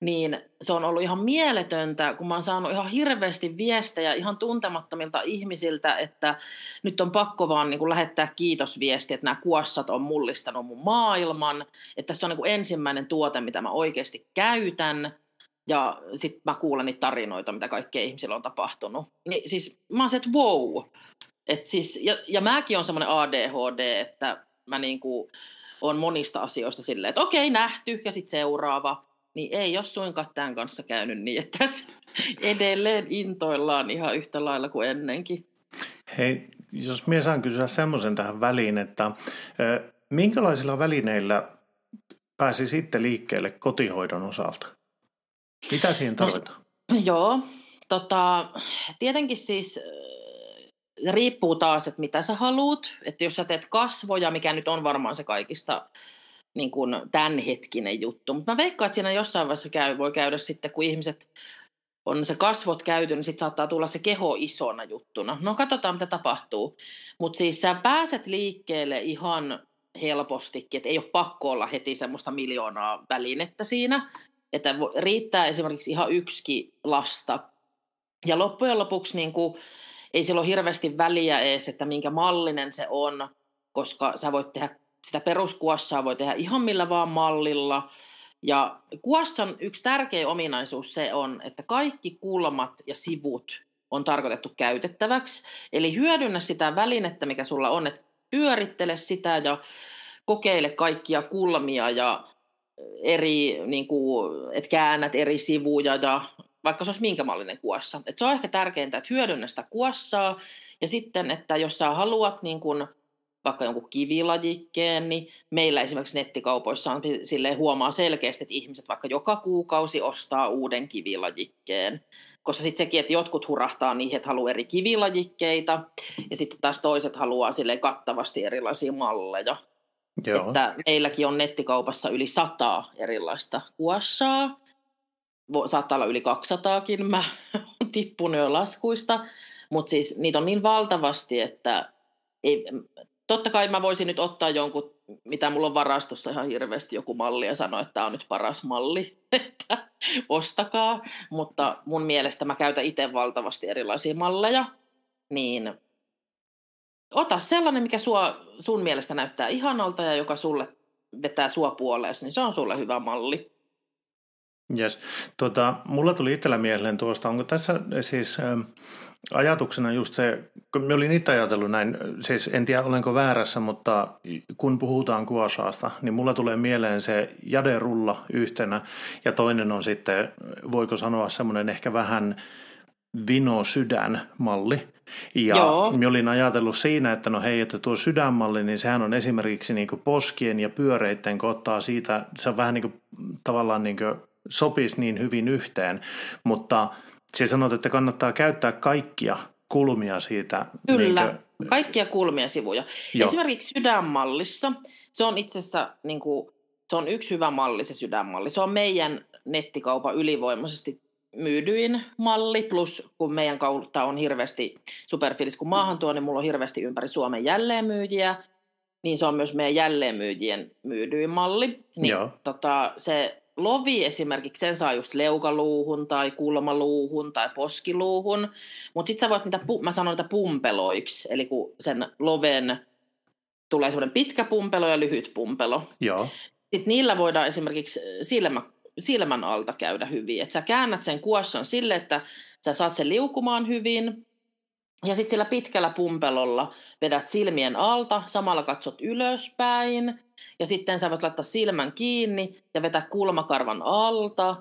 niin se on ollut ihan mieletöntä, kun mä oon saanut ihan hirveästi viestejä ihan tuntemattomilta ihmisiltä, että nyt on pakko vaan niin kuin lähettää kiitosviesti, että nämä kuossat on mullistanut mun maailman, että se on niin kuin ensimmäinen tuote, mitä mä oikeasti käytän, ja sitten mä kuulen niitä tarinoita, mitä kaikkea ihmisillä on tapahtunut. Niin siis mä oon se, että wow. Et siis, ja, ja mäkin on semmoinen ADHD, että mä niin kuin on monista asioista silleen, että okei, nähty, ja sitten seuraava niin ei ole suinkaan tämän kanssa käynyt niin, että tässä edelleen intoillaan ihan yhtä lailla kuin ennenkin. Hei, jos minä saan kysyä semmoisen tähän väliin, että minkälaisilla välineillä pääsi sitten liikkeelle kotihoidon osalta? Mitä siihen no, tarvitaan? No, joo, tota, tietenkin siis riippuu taas, että mitä sä haluat. Että jos sä teet kasvoja, mikä nyt on varmaan se kaikista niin kuin tämänhetkinen juttu. Mutta mä veikkaan, että siinä jossain vaiheessa käy, voi käydä sitten, kun ihmiset on se kasvot käyty, niin sitten saattaa tulla se keho isona juttuna. No katsotaan, mitä tapahtuu. Mutta siis sä pääset liikkeelle ihan helpostikin, että ei ole pakko olla heti semmoista miljoonaa välinettä siinä, että riittää esimerkiksi ihan yksi lasta. Ja loppujen lopuksi niin kuin, ei sillä ole hirveästi väliä edes, että minkä mallinen se on, koska sä voit tehdä sitä peruskuossaa voi tehdä ihan millä vaan mallilla. Ja kuossan yksi tärkeä ominaisuus se on, että kaikki kulmat ja sivut on tarkoitettu käytettäväksi. Eli hyödynnä sitä välinettä, mikä sulla on, että pyörittele sitä ja kokeile kaikkia kulmia ja eri, niin kuin, että käännät eri sivuja ja vaikka se olisi minkä mallinen kuossa. Et se on ehkä tärkeintä, että hyödynnä sitä kuossaa ja sitten, että jos sä haluat niin kuin, vaikka jonkun kivilajikkeen, niin meillä esimerkiksi nettikaupoissa on silleen huomaa selkeästi, että ihmiset vaikka joka kuukausi ostaa uuden kivilajikkeen. Koska sitten sekin, että jotkut hurahtaa niihin, että haluaa eri kivilajikkeita, ja sitten taas toiset haluaa silleen kattavasti erilaisia malleja. Joo. Että meilläkin on nettikaupassa yli sata erilaista kuossaa. Saattaa olla yli 200kin, mä oon tippunut jo laskuista. Mutta siis niitä on niin valtavasti, että ei, totta kai mä voisin nyt ottaa jonkun, mitä mulla on varastossa ihan hirveästi joku malli ja sanoa, että tämä on nyt paras malli, että ostakaa. Mutta mun mielestä mä käytän itse valtavasti erilaisia malleja, niin ota sellainen, mikä sua, sun mielestä näyttää ihanalta ja joka sulle vetää sua puoleesi, niin se on sulle hyvä malli. Yes. Tota, mulla tuli itsellä mieleen tuosta, onko tässä siis ähm, ajatuksena just se, kun mä olin itse ajatellut näin, siis en tiedä olenko väärässä, mutta kun puhutaan kuosaasta, niin mulla tulee mieleen se jaderulla yhtenä ja toinen on sitten, voiko sanoa semmoinen ehkä vähän vino sydänmalli. Ja Joo. minä olin ajatellut siinä, että no hei, että tuo sydänmalli, niin sehän on esimerkiksi niin poskien ja pyöreiden, kun ottaa siitä, se on vähän niin kuin, tavallaan niin kuin sopisi niin hyvin yhteen, mutta se sanot, että kannattaa käyttää kaikkia kulmia siitä. Kyllä, niin kuin... kaikkia kulmia sivuja. Joo. Esimerkiksi sydänmallissa, se on itse asiassa niin kuin, se on yksi hyvä malli se sydänmalli. Se on meidän nettikaupan ylivoimaisesti myydyin malli, plus kun meidän kautta on hirveästi superfilis, kun maahan tuo, niin mulla on hirveästi ympäri Suomen jälleenmyyjiä, niin se on myös meidän jälleenmyyjien myydyin malli. Niin, Joo. Tota, se lovi esimerkiksi, sen saa just leukaluuhun tai kulmaluuhun tai poskiluuhun, mutta sitten sä voit niitä, mä sanon niitä pumpeloiksi, eli kun sen loven tulee semmoinen pitkä pumpelo ja lyhyt pumpelo. Joo. Sitten niillä voidaan esimerkiksi silmä, silmän alta käydä hyvin, että sä käännät sen kuosson sille, että sä saat sen liukumaan hyvin, ja sitten sillä pitkällä pumpelolla vedät silmien alta, samalla katsot ylöspäin, ja sitten sä voit laittaa silmän kiinni ja vetää kulmakarvan alta,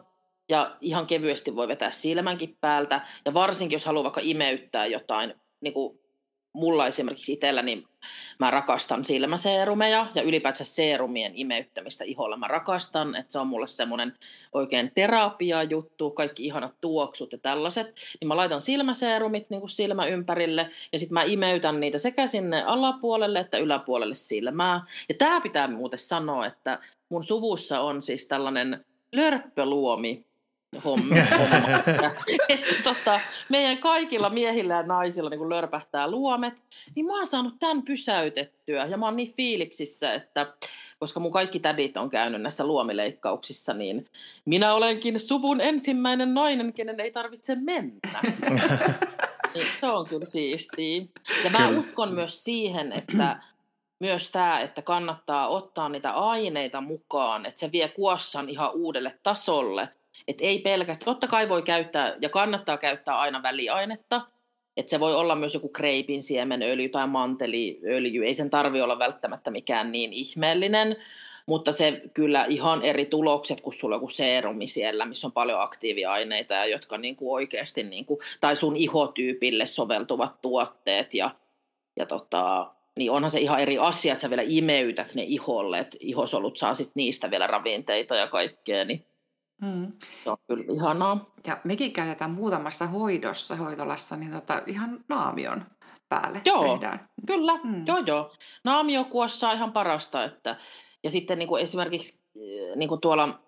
ja ihan kevyesti voi vetää silmänkin päältä, ja varsinkin jos haluaa vaikka imeyttää jotain niin kuin mulla esimerkiksi itsellä, niin mä rakastan silmäseerumeja ja ylipäätään seerumien imeyttämistä iholla. Mä rakastan, että se on mulle semmoinen oikein terapia-juttu, kaikki ihanat tuoksut ja tällaiset. Niin mä laitan silmäseerumit niin kuin silmä ympärille ja sitten mä imeytän niitä sekä sinne alapuolelle että yläpuolelle silmää. Ja tämä pitää muuten sanoa, että mun suvussa on siis tällainen lörppöluomi homma. tota, meidän kaikilla miehillä ja naisilla niin kun lörpähtää luomet, niin mä oon saanut tämän pysäytettyä. Ja mä oon niin fiiliksissä, että koska mun kaikki tädit on käynyt näissä luomileikkauksissa, niin minä olenkin suvun ensimmäinen nainen, kenen ei tarvitse mennä. niin, se on kyllä siistiä. Ja mä kyllä. uskon myös siihen, että myös tämä, että kannattaa ottaa niitä aineita mukaan, että se vie kuossan ihan uudelle tasolle, että ei pelkästään, totta kai voi käyttää ja kannattaa käyttää aina väliainetta, että se voi olla myös joku kreipin siemenöljy tai manteliöljy, ei sen tarvi olla välttämättä mikään niin ihmeellinen, mutta se kyllä ihan eri tulokset kuin sulla joku seerumi siellä, missä on paljon aktiiviaineita ja jotka niin kuin oikeasti, niin kuin, tai sun ihotyypille soveltuvat tuotteet ja, ja tota, niin onhan se ihan eri asia, että sä vielä imeytät ne iholle, että ihosolut saa sit niistä vielä ravinteita ja kaikkea, niin Mm. Se on kyllä ihanaa. Ja mekin käytetään muutamassa hoidossa, hoitolassa, niin tota, ihan naamion päälle joo, tehdään. Kyllä, mm. joo joo. Naamiokuossa on ihan parasta. Että, ja sitten niin kuin esimerkiksi eh, niin kuin tuolla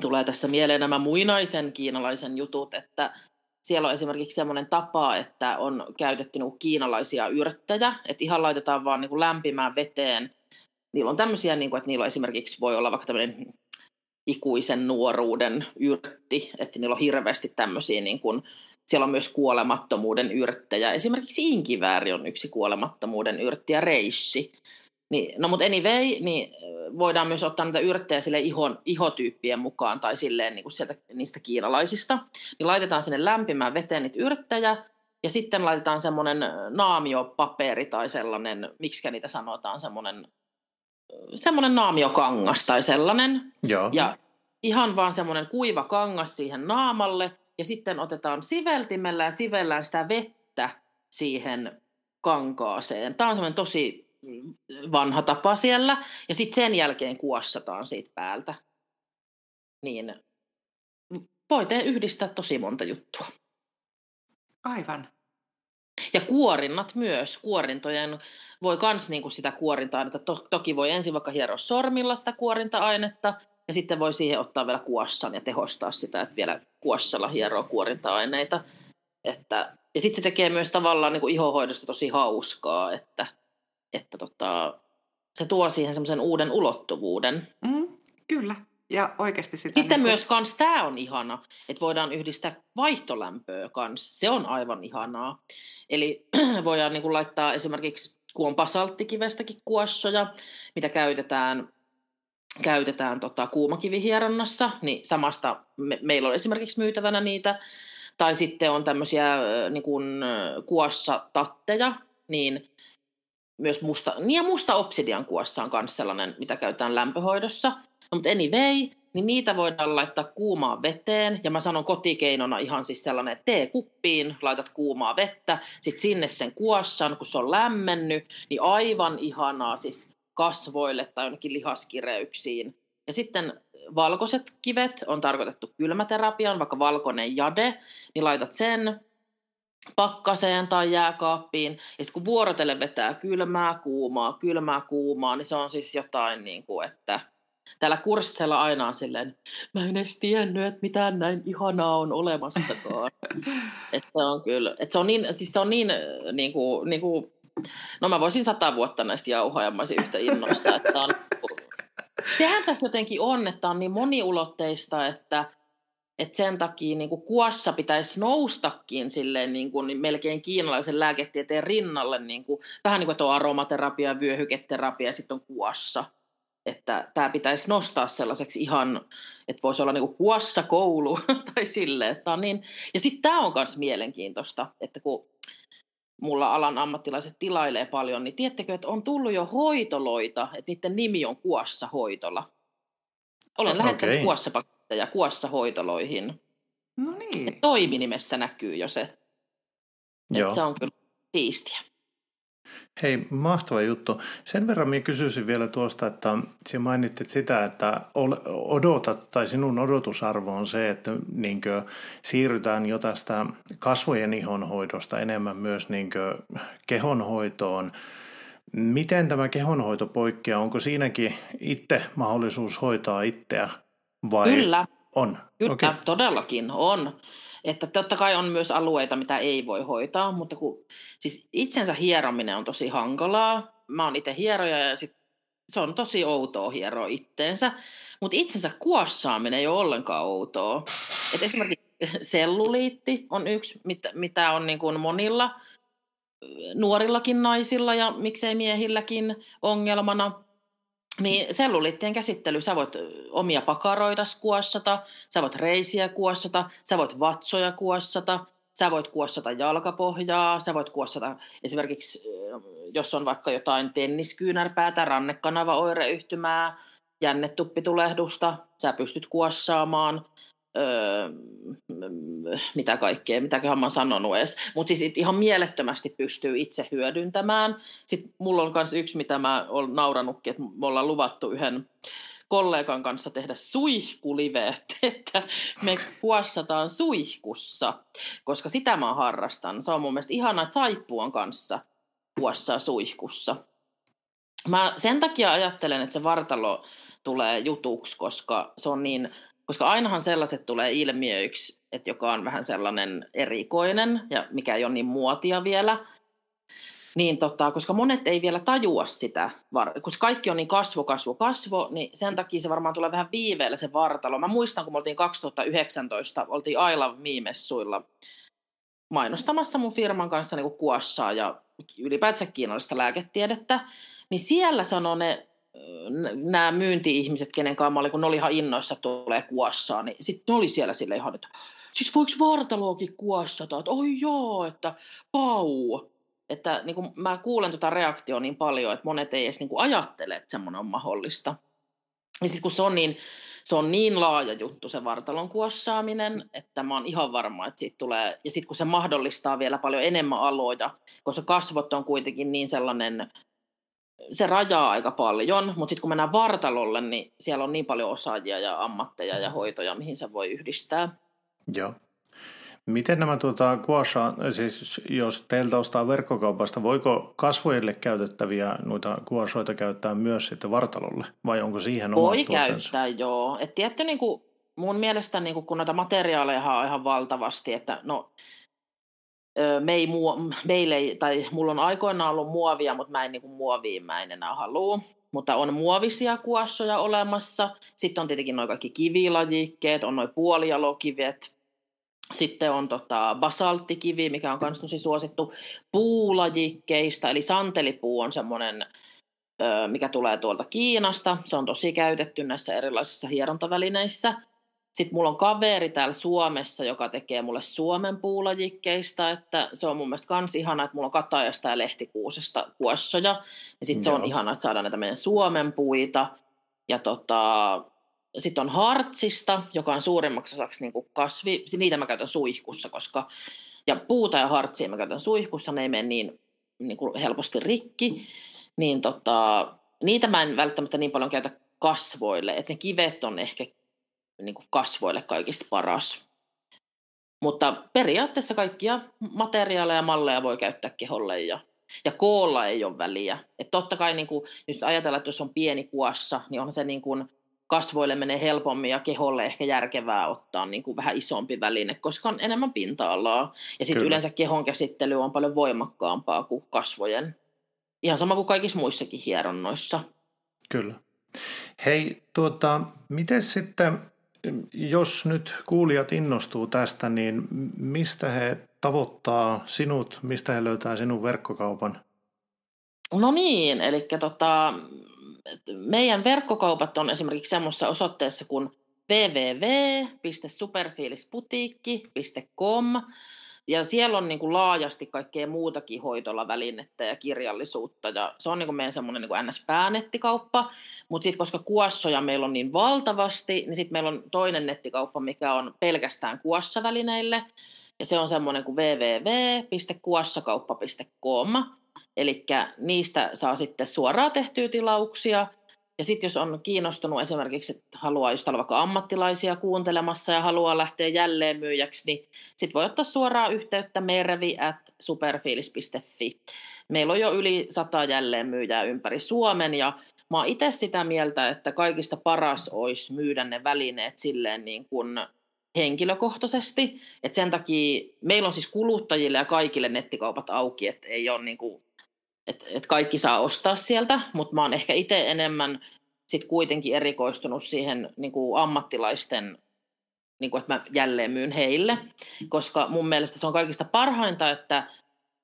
tulee tässä mieleen nämä muinaisen kiinalaisen jutut, että siellä on esimerkiksi semmoinen tapa, että on käytetty niin kiinalaisia yrttejä, että ihan laitetaan vaan niin kuin lämpimään veteen. Niillä on tämmöisiä, niin kuin, että niillä on esimerkiksi voi olla vaikka tämmöinen ikuisen nuoruuden yrtti, että niillä on hirveästi tämmöisiä, niin kuin, siellä on myös kuolemattomuuden yrttejä. Esimerkiksi inkivääri on yksi kuolemattomuuden yrtti ja reissi. Niin, no mutta anyway, niin voidaan myös ottaa näitä yrttejä sille ihon, ihotyyppien mukaan tai silleen niin kuin sieltä, niistä kiinalaisista. Niin laitetaan sinne lämpimään veteen niitä yrttejä ja sitten laitetaan semmoinen naamiopaperi tai sellainen, miksi niitä sanotaan, semmoinen semmoinen naamiokangas tai sellainen. Joo. Ja ihan vaan semmoinen kuiva kangas siihen naamalle. Ja sitten otetaan siveltimellä ja sivellään sitä vettä siihen kankaaseen. Tämä on semmoinen tosi vanha tapa siellä. Ja sitten sen jälkeen kuossataan siitä päältä. Niin voitte yhdistää tosi monta juttua. Aivan. Ja kuorinnat myös. Kuorintojen voi myös niinku sitä kuorinta-ainetta. To- toki voi ensin vaikka hieroa sormilla sitä kuorinta-ainetta, ja sitten voi siihen ottaa vielä kuossan ja tehostaa sitä, että vielä kuossalla hieroa kuorinta-aineita. Että, ja sitten se tekee myös tavallaan niin ihohoidosta tosi hauskaa, että, että tota, se tuo siihen semmoisen uuden ulottuvuuden. Mm, kyllä. Ja oikeasti sitä... Sitten niin kuin... myös kans tämä on ihana, että voidaan yhdistää vaihtolämpöä kans. Se on aivan ihanaa. Eli voidaan niin kuin laittaa esimerkiksi kun on basalttikivestäkin kuossoja, mitä käytetään käytetään tota, kuumakivihieronnassa, niin samasta me, meillä on esimerkiksi myytävänä niitä, tai sitten on tämmöisiä niin kuin, kuossa tatteja, niin myös musta, niin ja musta obsidian kuossa on myös sellainen, mitä käytetään lämpöhoidossa. No, mutta anyway, niin niitä voidaan laittaa kuumaan veteen, ja mä sanon kotikeinona ihan siis sellainen, että tee kuppiin, laitat kuumaa vettä, sitten sinne sen kuossan, kun se on lämmennyt, niin aivan ihanaa siis kasvoille tai jonnekin lihaskireyksiin. Ja sitten valkoiset kivet on tarkoitettu kylmäterapiaan, vaikka valkoinen jade, niin laitat sen pakkaseen tai jääkaappiin. Ja sitten kun vuorotellen vetää kylmää, kuumaa, kylmää, kuumaa, niin se on siis jotain niin kuin, että täällä kurssilla aina on silleen, mä en edes tiennyt, että mitään näin ihanaa on olemassakaan. että se on kyllä, että se on niin, siis se on niin, niin kuin, niin kuin, no mä voisin sata vuotta näistä jauhaa ja mä olisin yhtä innossa, että on, sehän tässä jotenkin on, että on niin moniulotteista, että että sen takia niin kuin kuossa pitäisi noustakin silleen niin kuin, niin melkein kiinalaisen lääketieteen rinnalle, niin kuin, vähän niin kuin tuo aromaterapia, vyöhyketerapia ja sitten on kuossa. Että tämä pitäisi nostaa sellaiseksi ihan, että voisi olla niin kuin kuossa koulu tai silleen. Että on niin. Ja sitten tämä on myös mielenkiintoista, että kun mulla alan ammattilaiset tilailee paljon, niin tiedättekö, että on tullut jo hoitoloita, että niiden nimi on kuossa hoitola. Olen lähettänyt okay. kuossa ja kuossa hoitoloihin. No niin. Toiminimessä näkyy jo se. Joo. se on kyllä siistiä. Hei, mahtava juttu. Sen verran minä kysyisin vielä tuosta, että sinä mainittit sitä, että odotat tai sinun odotusarvo on se, että niin siirrytään jo tästä kasvojen ihonhoidosta enemmän myös niin kehonhoitoon. Miten tämä kehonhoito poikkeaa? Onko siinäkin itse mahdollisuus hoitaa itseä vai Kyllä. on? Kyllä, okay. todellakin on. Että totta kai on myös alueita, mitä ei voi hoitaa, mutta kun, siis itsensä hierominen on tosi hankalaa. Mä oon itse hieroja ja sit se on tosi outoa hieroa itteensä. Mutta itsensä kuossaaminen ei ole ollenkaan outoa. Et esimerkiksi selluliitti on yksi, mitä, mitä on niin kuin monilla nuorillakin naisilla ja miksei miehilläkin ongelmana. Niin selluliittien käsittely, sä voit omia pakaroita kuossata, sä voit reisiä kuossata, sä voit vatsoja kuossata, sä voit kuossata jalkapohjaa, sä voit kuossata esimerkiksi, jos on vaikka jotain tenniskyynärpäätä, rannekanava-oireyhtymää, jännetuppitulehdusta, sä pystyt kuossaamaan öö, mitä kaikkea, mitäköhän mä oon sanonut edes. Mutta siis ihan mielettömästi pystyy itse hyödyntämään. Sitten mulla on myös yksi, mitä mä oon nauranutkin, että me ollaan luvattu yhden kollegan kanssa tehdä suihkulive, että me kuossataan suihkussa, koska sitä mä harrastan. Se on mun mielestä ihanaa, että saippuan kanssa kuossaa suihkussa. Mä sen takia ajattelen, että se vartalo tulee jutuksi, koska se on niin koska ainahan sellaiset tulee ilmiöiksi, että joka on vähän sellainen erikoinen ja mikä ei ole niin muotia vielä. Niin tota, koska monet ei vielä tajua sitä, koska kaikki on niin kasvo, kasvo, kasvo, niin sen takia se varmaan tulee vähän viiveellä se vartalo. Mä muistan, kun me oltiin 2019, oltiin Aila Miimessuilla mainostamassa mun firman kanssa niin kuossaa ja ylipäätänsä kiinnollista lääketiedettä, niin siellä sanoi ne nämä myynti-ihmiset, kenen kanssa mä olin, kun ne oli ihan innoissa, tulee kuossaa, niin sitten ne oli siellä sille ihan, että siis voiko vartaloakin kuossata, että oi joo, että pau. Että niin kuin mä kuulen tuota reaktioa niin paljon, että monet ei edes niin ajattele, että semmoinen on mahdollista. Ja sitten kun se on niin, se on niin laaja juttu se vartalon kuossaaminen, että mä oon ihan varma, että siitä tulee, ja sitten kun se mahdollistaa vielä paljon enemmän aloja, koska kasvot on kuitenkin niin sellainen se rajaa aika paljon, mutta sitten kun mennään vartalolle, niin siellä on niin paljon osaajia ja ammatteja ja hoitoja, mihin se voi yhdistää. Joo. Miten nämä tuota, kuossa, siis jos teiltä ostaa verkkokaupasta, voiko kasvoille käytettäviä noita kuosoita käyttää myös sitten vartalolle, vai onko siihen oma Voi käyttää, joo. Et tietty, niin kuin, mun mielestä niin kuin, kun noita materiaaleja on ihan valtavasti, että no me ei, meille ei, tai mulla on aikoinaan ollut muovia, mutta mä en niin kuin muoviin mä en enää halua. Mutta on muovisia kuossoja olemassa. Sitten on tietenkin noin kaikki kivilajikkeet, on noin puolijalokivet. Sitten on tota basalttikivi, mikä on myös tosi suosittu puulajikkeista, eli santelipuu on semmoinen mikä tulee tuolta Kiinasta. Se on tosi käytetty näissä erilaisissa hierontavälineissä. Sitten mulla on kaveri täällä Suomessa, joka tekee mulle Suomen puulajikkeista, että se on mun mielestä kans ihana, että mulla on katajasta ja lehtikuusesta kuossoja. Ja sitten se on ihana, että saadaan näitä meidän Suomen puita. Ja tota, sitten on hartsista, joka on suurimmaksi osaksi niin kuin kasvi. Niitä mä käytän suihkussa, koska ja puuta ja hartsia mä käytän suihkussa, ne ei mene niin, niin kuin helposti rikki. Niin tota, niitä mä en välttämättä niin paljon käytä kasvoille, että ne kivet on ehkä niin kuin kasvoille kaikista paras. Mutta periaatteessa kaikkia materiaaleja ja malleja voi käyttää keholle ja, ja koolla ei ole väliä. Et totta kai niin kuin, jos ajatellaan, että jos on pieni kuassa, niin on se niin kuin, kasvoille menee helpommin ja keholle ehkä järkevää ottaa niin kuin vähän isompi väline, koska on enemmän pinta-alaa. Ja sitten yleensä kehon käsittely on paljon voimakkaampaa kuin kasvojen. Ihan sama kuin kaikissa muissakin hieronnoissa. Kyllä. Hei, tuota, miten sitten, jos nyt kuulijat innostuu tästä, niin mistä he tavoittaa sinut, mistä he löytää sinun verkkokaupan? No niin, eli tota, meidän verkkokaupat on esimerkiksi semmoisessa osoitteessa kuin www.superfiilisputiikki.com ja siellä on niin kuin laajasti kaikkea muutakin hoitolavälinettä ja kirjallisuutta ja se on niin kuin meidän semmoinen niin NS-päännettikauppa, mutta sitten koska kuossoja meillä on niin valtavasti, niin sitten meillä on toinen nettikauppa, mikä on pelkästään kuossavälineille. Ja se on semmoinen kuin www.kuossakauppa.com Eli niistä saa sitten suoraan tehtyä tilauksia. Ja sitten jos on kiinnostunut esimerkiksi, että haluaa just olla vaikka ammattilaisia kuuntelemassa ja haluaa lähteä jälleen myyjäksi, niin sitten voi ottaa suoraan yhteyttä mervi at superfiilis.fi. Meillä on jo yli sata jälleenmyyjää ympäri Suomen ja mä oon itse sitä mieltä, että kaikista paras olisi myydä ne välineet silleen niin kuin henkilökohtaisesti. Et sen takia meillä on siis kuluttajille ja kaikille nettikaupat auki, että ei ole niin kuin että et kaikki saa ostaa sieltä, mutta mä oon ehkä itse enemmän sit kuitenkin erikoistunut siihen niin kuin ammattilaisten, niin kuin, että mä jälleen myyn heille, koska mun mielestä se on kaikista parhainta, että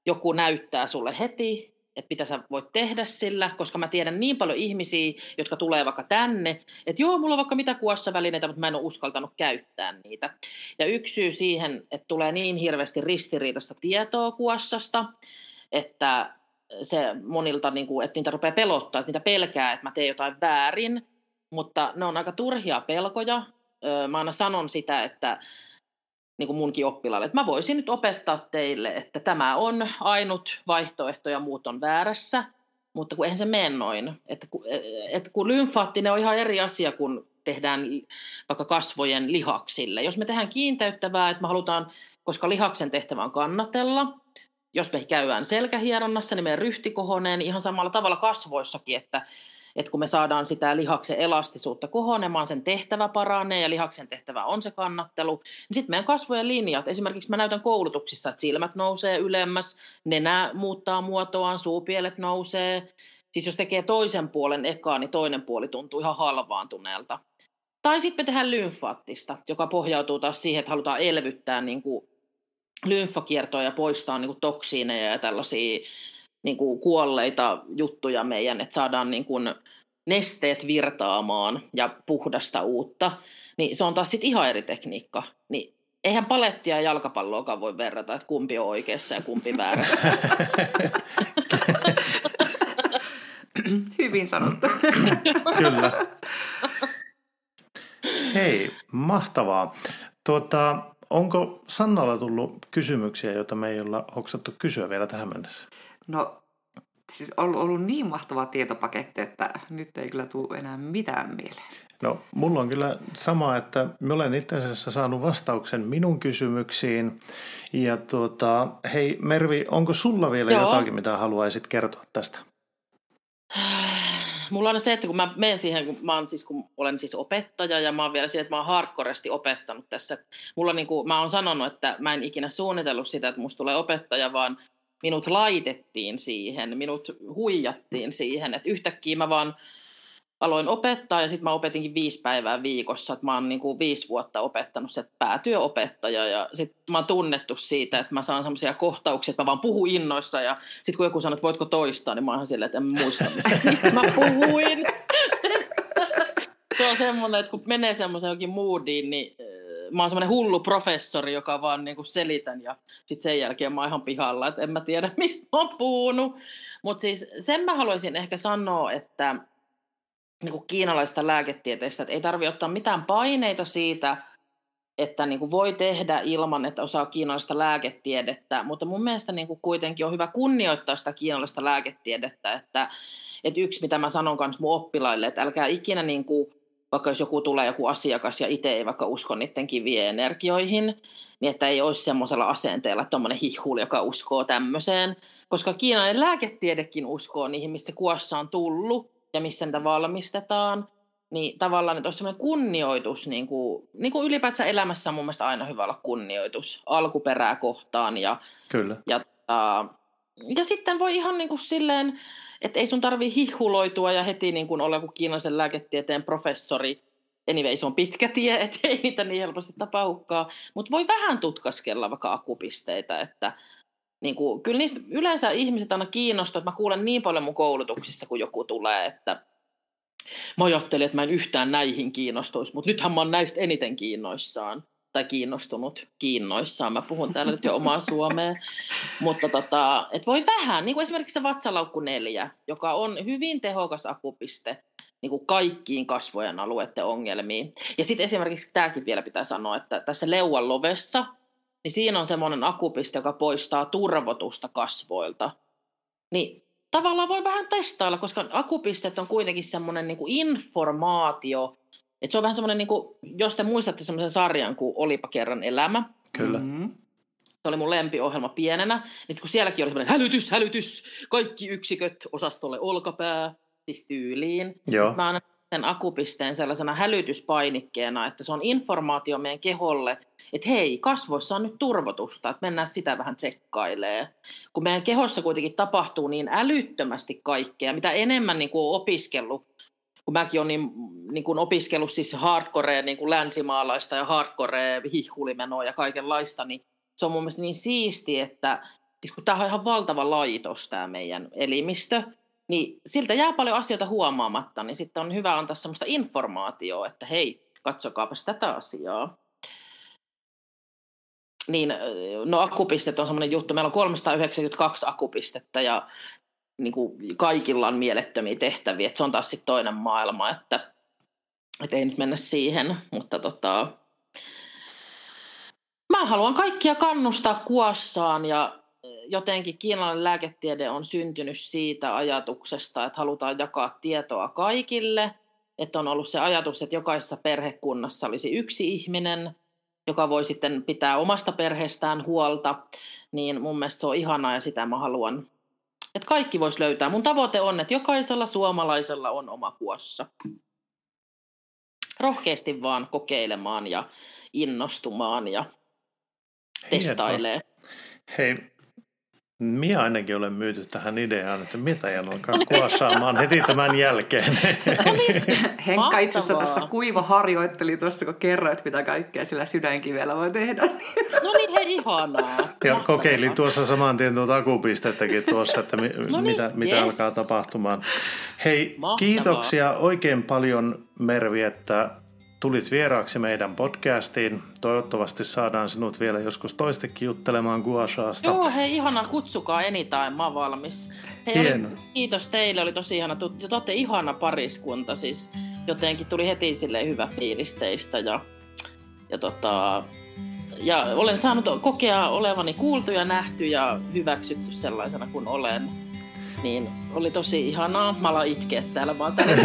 joku näyttää sulle heti, että mitä sä voit tehdä sillä, koska mä tiedän niin paljon ihmisiä, jotka tulee vaikka tänne, että joo, mulla on vaikka mitä kuossavälineitä, mutta mä en ole uskaltanut käyttää niitä. Ja yksi syy siihen, että tulee niin hirveästi ristiriitaista tietoa kuossasta, että se monilta, niin kuin, että niitä rupeaa pelottaa, että niitä pelkää, että mä teen jotain väärin, mutta ne on aika turhia pelkoja. Mä aina sanon sitä, että niin kuin munkin oppilaalle, että mä voisin nyt opettaa teille, että tämä on ainut vaihtoehto ja muut on väärässä, mutta kun eihän se mene noin. Että kun, että kun lymfaattinen on ihan eri asia kuin tehdään vaikka kasvojen lihaksille. Jos me tehdään kiinteyttävää, että me halutaan, koska lihaksen tehtävä on kannatella, jos me käydään selkähieronnassa, niin meidän ryhti kohonee niin ihan samalla tavalla kasvoissakin, että, että kun me saadaan sitä lihaksen elastisuutta kohonemaan, sen tehtävä paranee ja lihaksen tehtävä on se kannattelu, niin sitten meidän kasvojen linjat, esimerkiksi mä näytän koulutuksissa, että silmät nousee ylemmäs, nenä muuttaa muotoaan, suupielet nousee, siis jos tekee toisen puolen ekaa, niin toinen puoli tuntuu ihan halvaantuneelta. Tai sitten me tehdään lymfaattista, joka pohjautuu taas siihen, että halutaan elvyttää niin kuin lymfakiertoa ja poistaa niin kuin toksiineja ja tällaisia niin kuin kuolleita juttuja meidän, että saadaan niin kuin nesteet virtaamaan ja puhdasta uutta, niin se on taas sitten ihan eri tekniikka. Niin eihän palettia ja jalkapalloakaan voi verrata, että kumpi on oikeassa ja kumpi väärässä. Hyvin sanottu. Kyllä. Hei, mahtavaa. Tuota, Onko Sannalla tullut kysymyksiä, joita me ei olla hoksattu kysyä vielä tähän mennessä? No, siis on ollut, ollut niin mahtava tietopaketti, että nyt ei kyllä tule enää mitään mieleen. No, mulla on kyllä sama, että mä olen itse asiassa saanut vastauksen minun kysymyksiin. Ja tuota, hei Mervi, onko sulla vielä Joo. jotakin, mitä haluaisit kertoa tästä? mulla on se, että kun mä menen siihen, kun mä, oon siis, kun olen siis opettaja ja mä oon vielä siihen, että mä oon hardcoresti opettanut tässä. Mulla niin kuin, mä oon sanonut, että mä en ikinä suunnitellut sitä, että musta tulee opettaja, vaan minut laitettiin siihen, minut huijattiin siihen, että yhtäkkiä mä vaan aloin opettaa ja sitten mä opetinkin viisi päivää viikossa. Että mä oon niin kuin viisi vuotta opettanut se päätyöopettaja ja sitten mä oon tunnettu siitä, että mä saan semmoisia kohtauksia, että mä vaan puhun innoissa ja sitten kun joku sanoo, että voitko toistaa, niin mä oon silleen, että en muista, mistä mä puhuin. se on semmoinen, että kun menee semmoisen jokin moodiin, niin mä oon semmoinen hullu professori, joka vaan niin kuin selitän ja sitten sen jälkeen mä oon ihan pihalla, että en mä tiedä mistä mä oon puhunut. Mutta siis sen mä haluaisin ehkä sanoa, että niin kuin kiinalaista lääketieteestä, että ei tarvi ottaa mitään paineita siitä, että niin kuin voi tehdä ilman, että osaa kiinalaista lääketiedettä, mutta mun mielestä niin kuin kuitenkin on hyvä kunnioittaa sitä kiinalaista lääketiedettä, että, että yksi, mitä mä sanon myös mun oppilaille, että älkää ikinä niin kuin vaikka jos joku tulee joku asiakas ja itse ei vaikka usko niiden kivien energioihin, niin että ei olisi semmoisella asenteella tuommoinen hihuli, joka uskoo tämmöiseen. Koska kiinalainen lääketiedekin uskoo niihin, missä kuossa on tullut ja missä niitä valmistetaan. Niin tavallaan, että olisi semmoinen kunnioitus, niin kuin, niin kuin ylipäätään elämässä on mun mielestä aina hyvä olla kunnioitus alkuperää kohtaan. Ja, Kyllä. Ja, ja, ja sitten voi ihan niin kuin silleen, että ei sun tarvi hihuloitua ja heti niin kuin olla joku kiinalaisen lääketieteen professori. Anyway, se on pitkä tie, ettei niitä niin helposti tapahdukaan. Mutta voi vähän tutkaskella vaikka akupisteitä, että niin kuin, kyllä niistä yleensä ihmiset aina kiinnostaa, että mä kuulen niin paljon mun koulutuksissa, kun joku tulee, että mä ajattelin, että mä en yhtään näihin kiinnostuisi, mutta nythän mä oon näistä eniten kiinnoissaan tai kiinnostunut kiinnoissaan. Mä puhun täällä nyt jo omaa suomea. Mutta tota, et voi vähän, niin kuin esimerkiksi se vatsalaukku 4, joka on hyvin tehokas akupiste niin kuin kaikkiin kasvojen alueiden ongelmiin. Ja sitten esimerkiksi tämäkin vielä pitää sanoa, että tässä leuan lovessa, niin siinä on semmoinen akupiste, joka poistaa turvotusta kasvoilta. Niin tavallaan voi vähän testailla, koska akupisteet on kuitenkin semmoinen niin kuin informaatio, et se on vähän semmoinen, niin kuin, jos te muistatte semmoisen sarjan kuin Olipa kerran elämä. Kyllä. Mm-hmm. Se oli mun lempiohjelma pienenä. Niin sitten kun sielläkin oli semmoinen hälytys, hälytys, kaikki yksiköt osastolle olkapää, siis tyyliin. Joo. Mä annan sen akupisteen sellaisena hälytyspainikkeena, että se on informaatio meidän keholle, että hei, kasvoissa on nyt turvotusta, että mennään sitä vähän tsekkailee. Kun meidän kehossa kuitenkin tapahtuu niin älyttömästi kaikkea, mitä enemmän niin kuin on opiskellut kun mäkin olen niin, niin kuin opiskellut siis hardcore niin kuin länsimaalaista ja hardcore hihulimenoa ja kaikenlaista, niin se on mun mielestä niin siisti, että siis kun tämä on ihan valtava laitos tämä meidän elimistö, niin siltä jää paljon asioita huomaamatta, niin sitten on hyvä antaa sellaista informaatiota, että hei, katsokaapas tätä asiaa. Niin, no akupistet on semmoinen juttu. Meillä on 392 akupistettä ja niin kuin kaikilla on mielettömiä tehtäviä, että se on taas sitten toinen maailma, että, että ei nyt mennä siihen, mutta tota, mä haluan kaikkia kannustaa kuossaan ja jotenkin kiinalainen lääketiede on syntynyt siitä ajatuksesta, että halutaan jakaa tietoa kaikille, että on ollut se ajatus, että jokaisessa perhekunnassa olisi yksi ihminen, joka voi sitten pitää omasta perheestään huolta, niin mun mielestä se on ihanaa ja sitä mä haluan että kaikki voisi löytää. Mun tavoite on, että jokaisella suomalaisella on oma kuossa. Rohkeasti vaan kokeilemaan ja innostumaan ja testailee. Hei, minä ainakin olen myyty tähän ideaan, että mitä en alkaa kuossaamaan heti tämän jälkeen. No niin. Henkka itse asiassa tässä kuiva harjoitteli tuossa, kun kerroit, mitä kaikkea sillä sydänkivellä voi tehdä. No niin, hei ihanaa. Ja Mahtavaa. kokeilin tuossa saman tien tuota akupistettäkin tuossa, että mi- no niin, mitä, mitä yes. alkaa tapahtumaan. Hei, Mahtavaa. kiitoksia oikein paljon Mervi, että tulit vieraaksi meidän podcastiin. Toivottavasti saadaan sinut vielä joskus toistekin juttelemaan Guashaasta. Joo, hei ihana, kutsukaa anytime, mä oon valmis. Hei, Hieno. Oli, kiitos teille, oli tosi ihana. Te olette ihana pariskunta, siis jotenkin tuli heti sille hyvä fiilis teistä ja, ja, tota, ja olen saanut kokea olevani kuultu ja nähty ja hyväksytty sellaisena kuin olen. Niin, oli tosi ihanaa. Mä aloin itkeä täällä vaan täällä.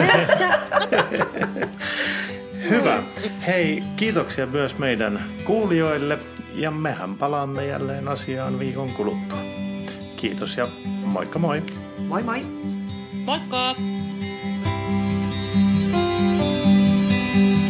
Hyvä. Hei, kiitoksia myös meidän kuulijoille ja mehän palaamme jälleen asiaan viikon kuluttua. Kiitos ja moikka moi. Moi moi. Moikka. thank you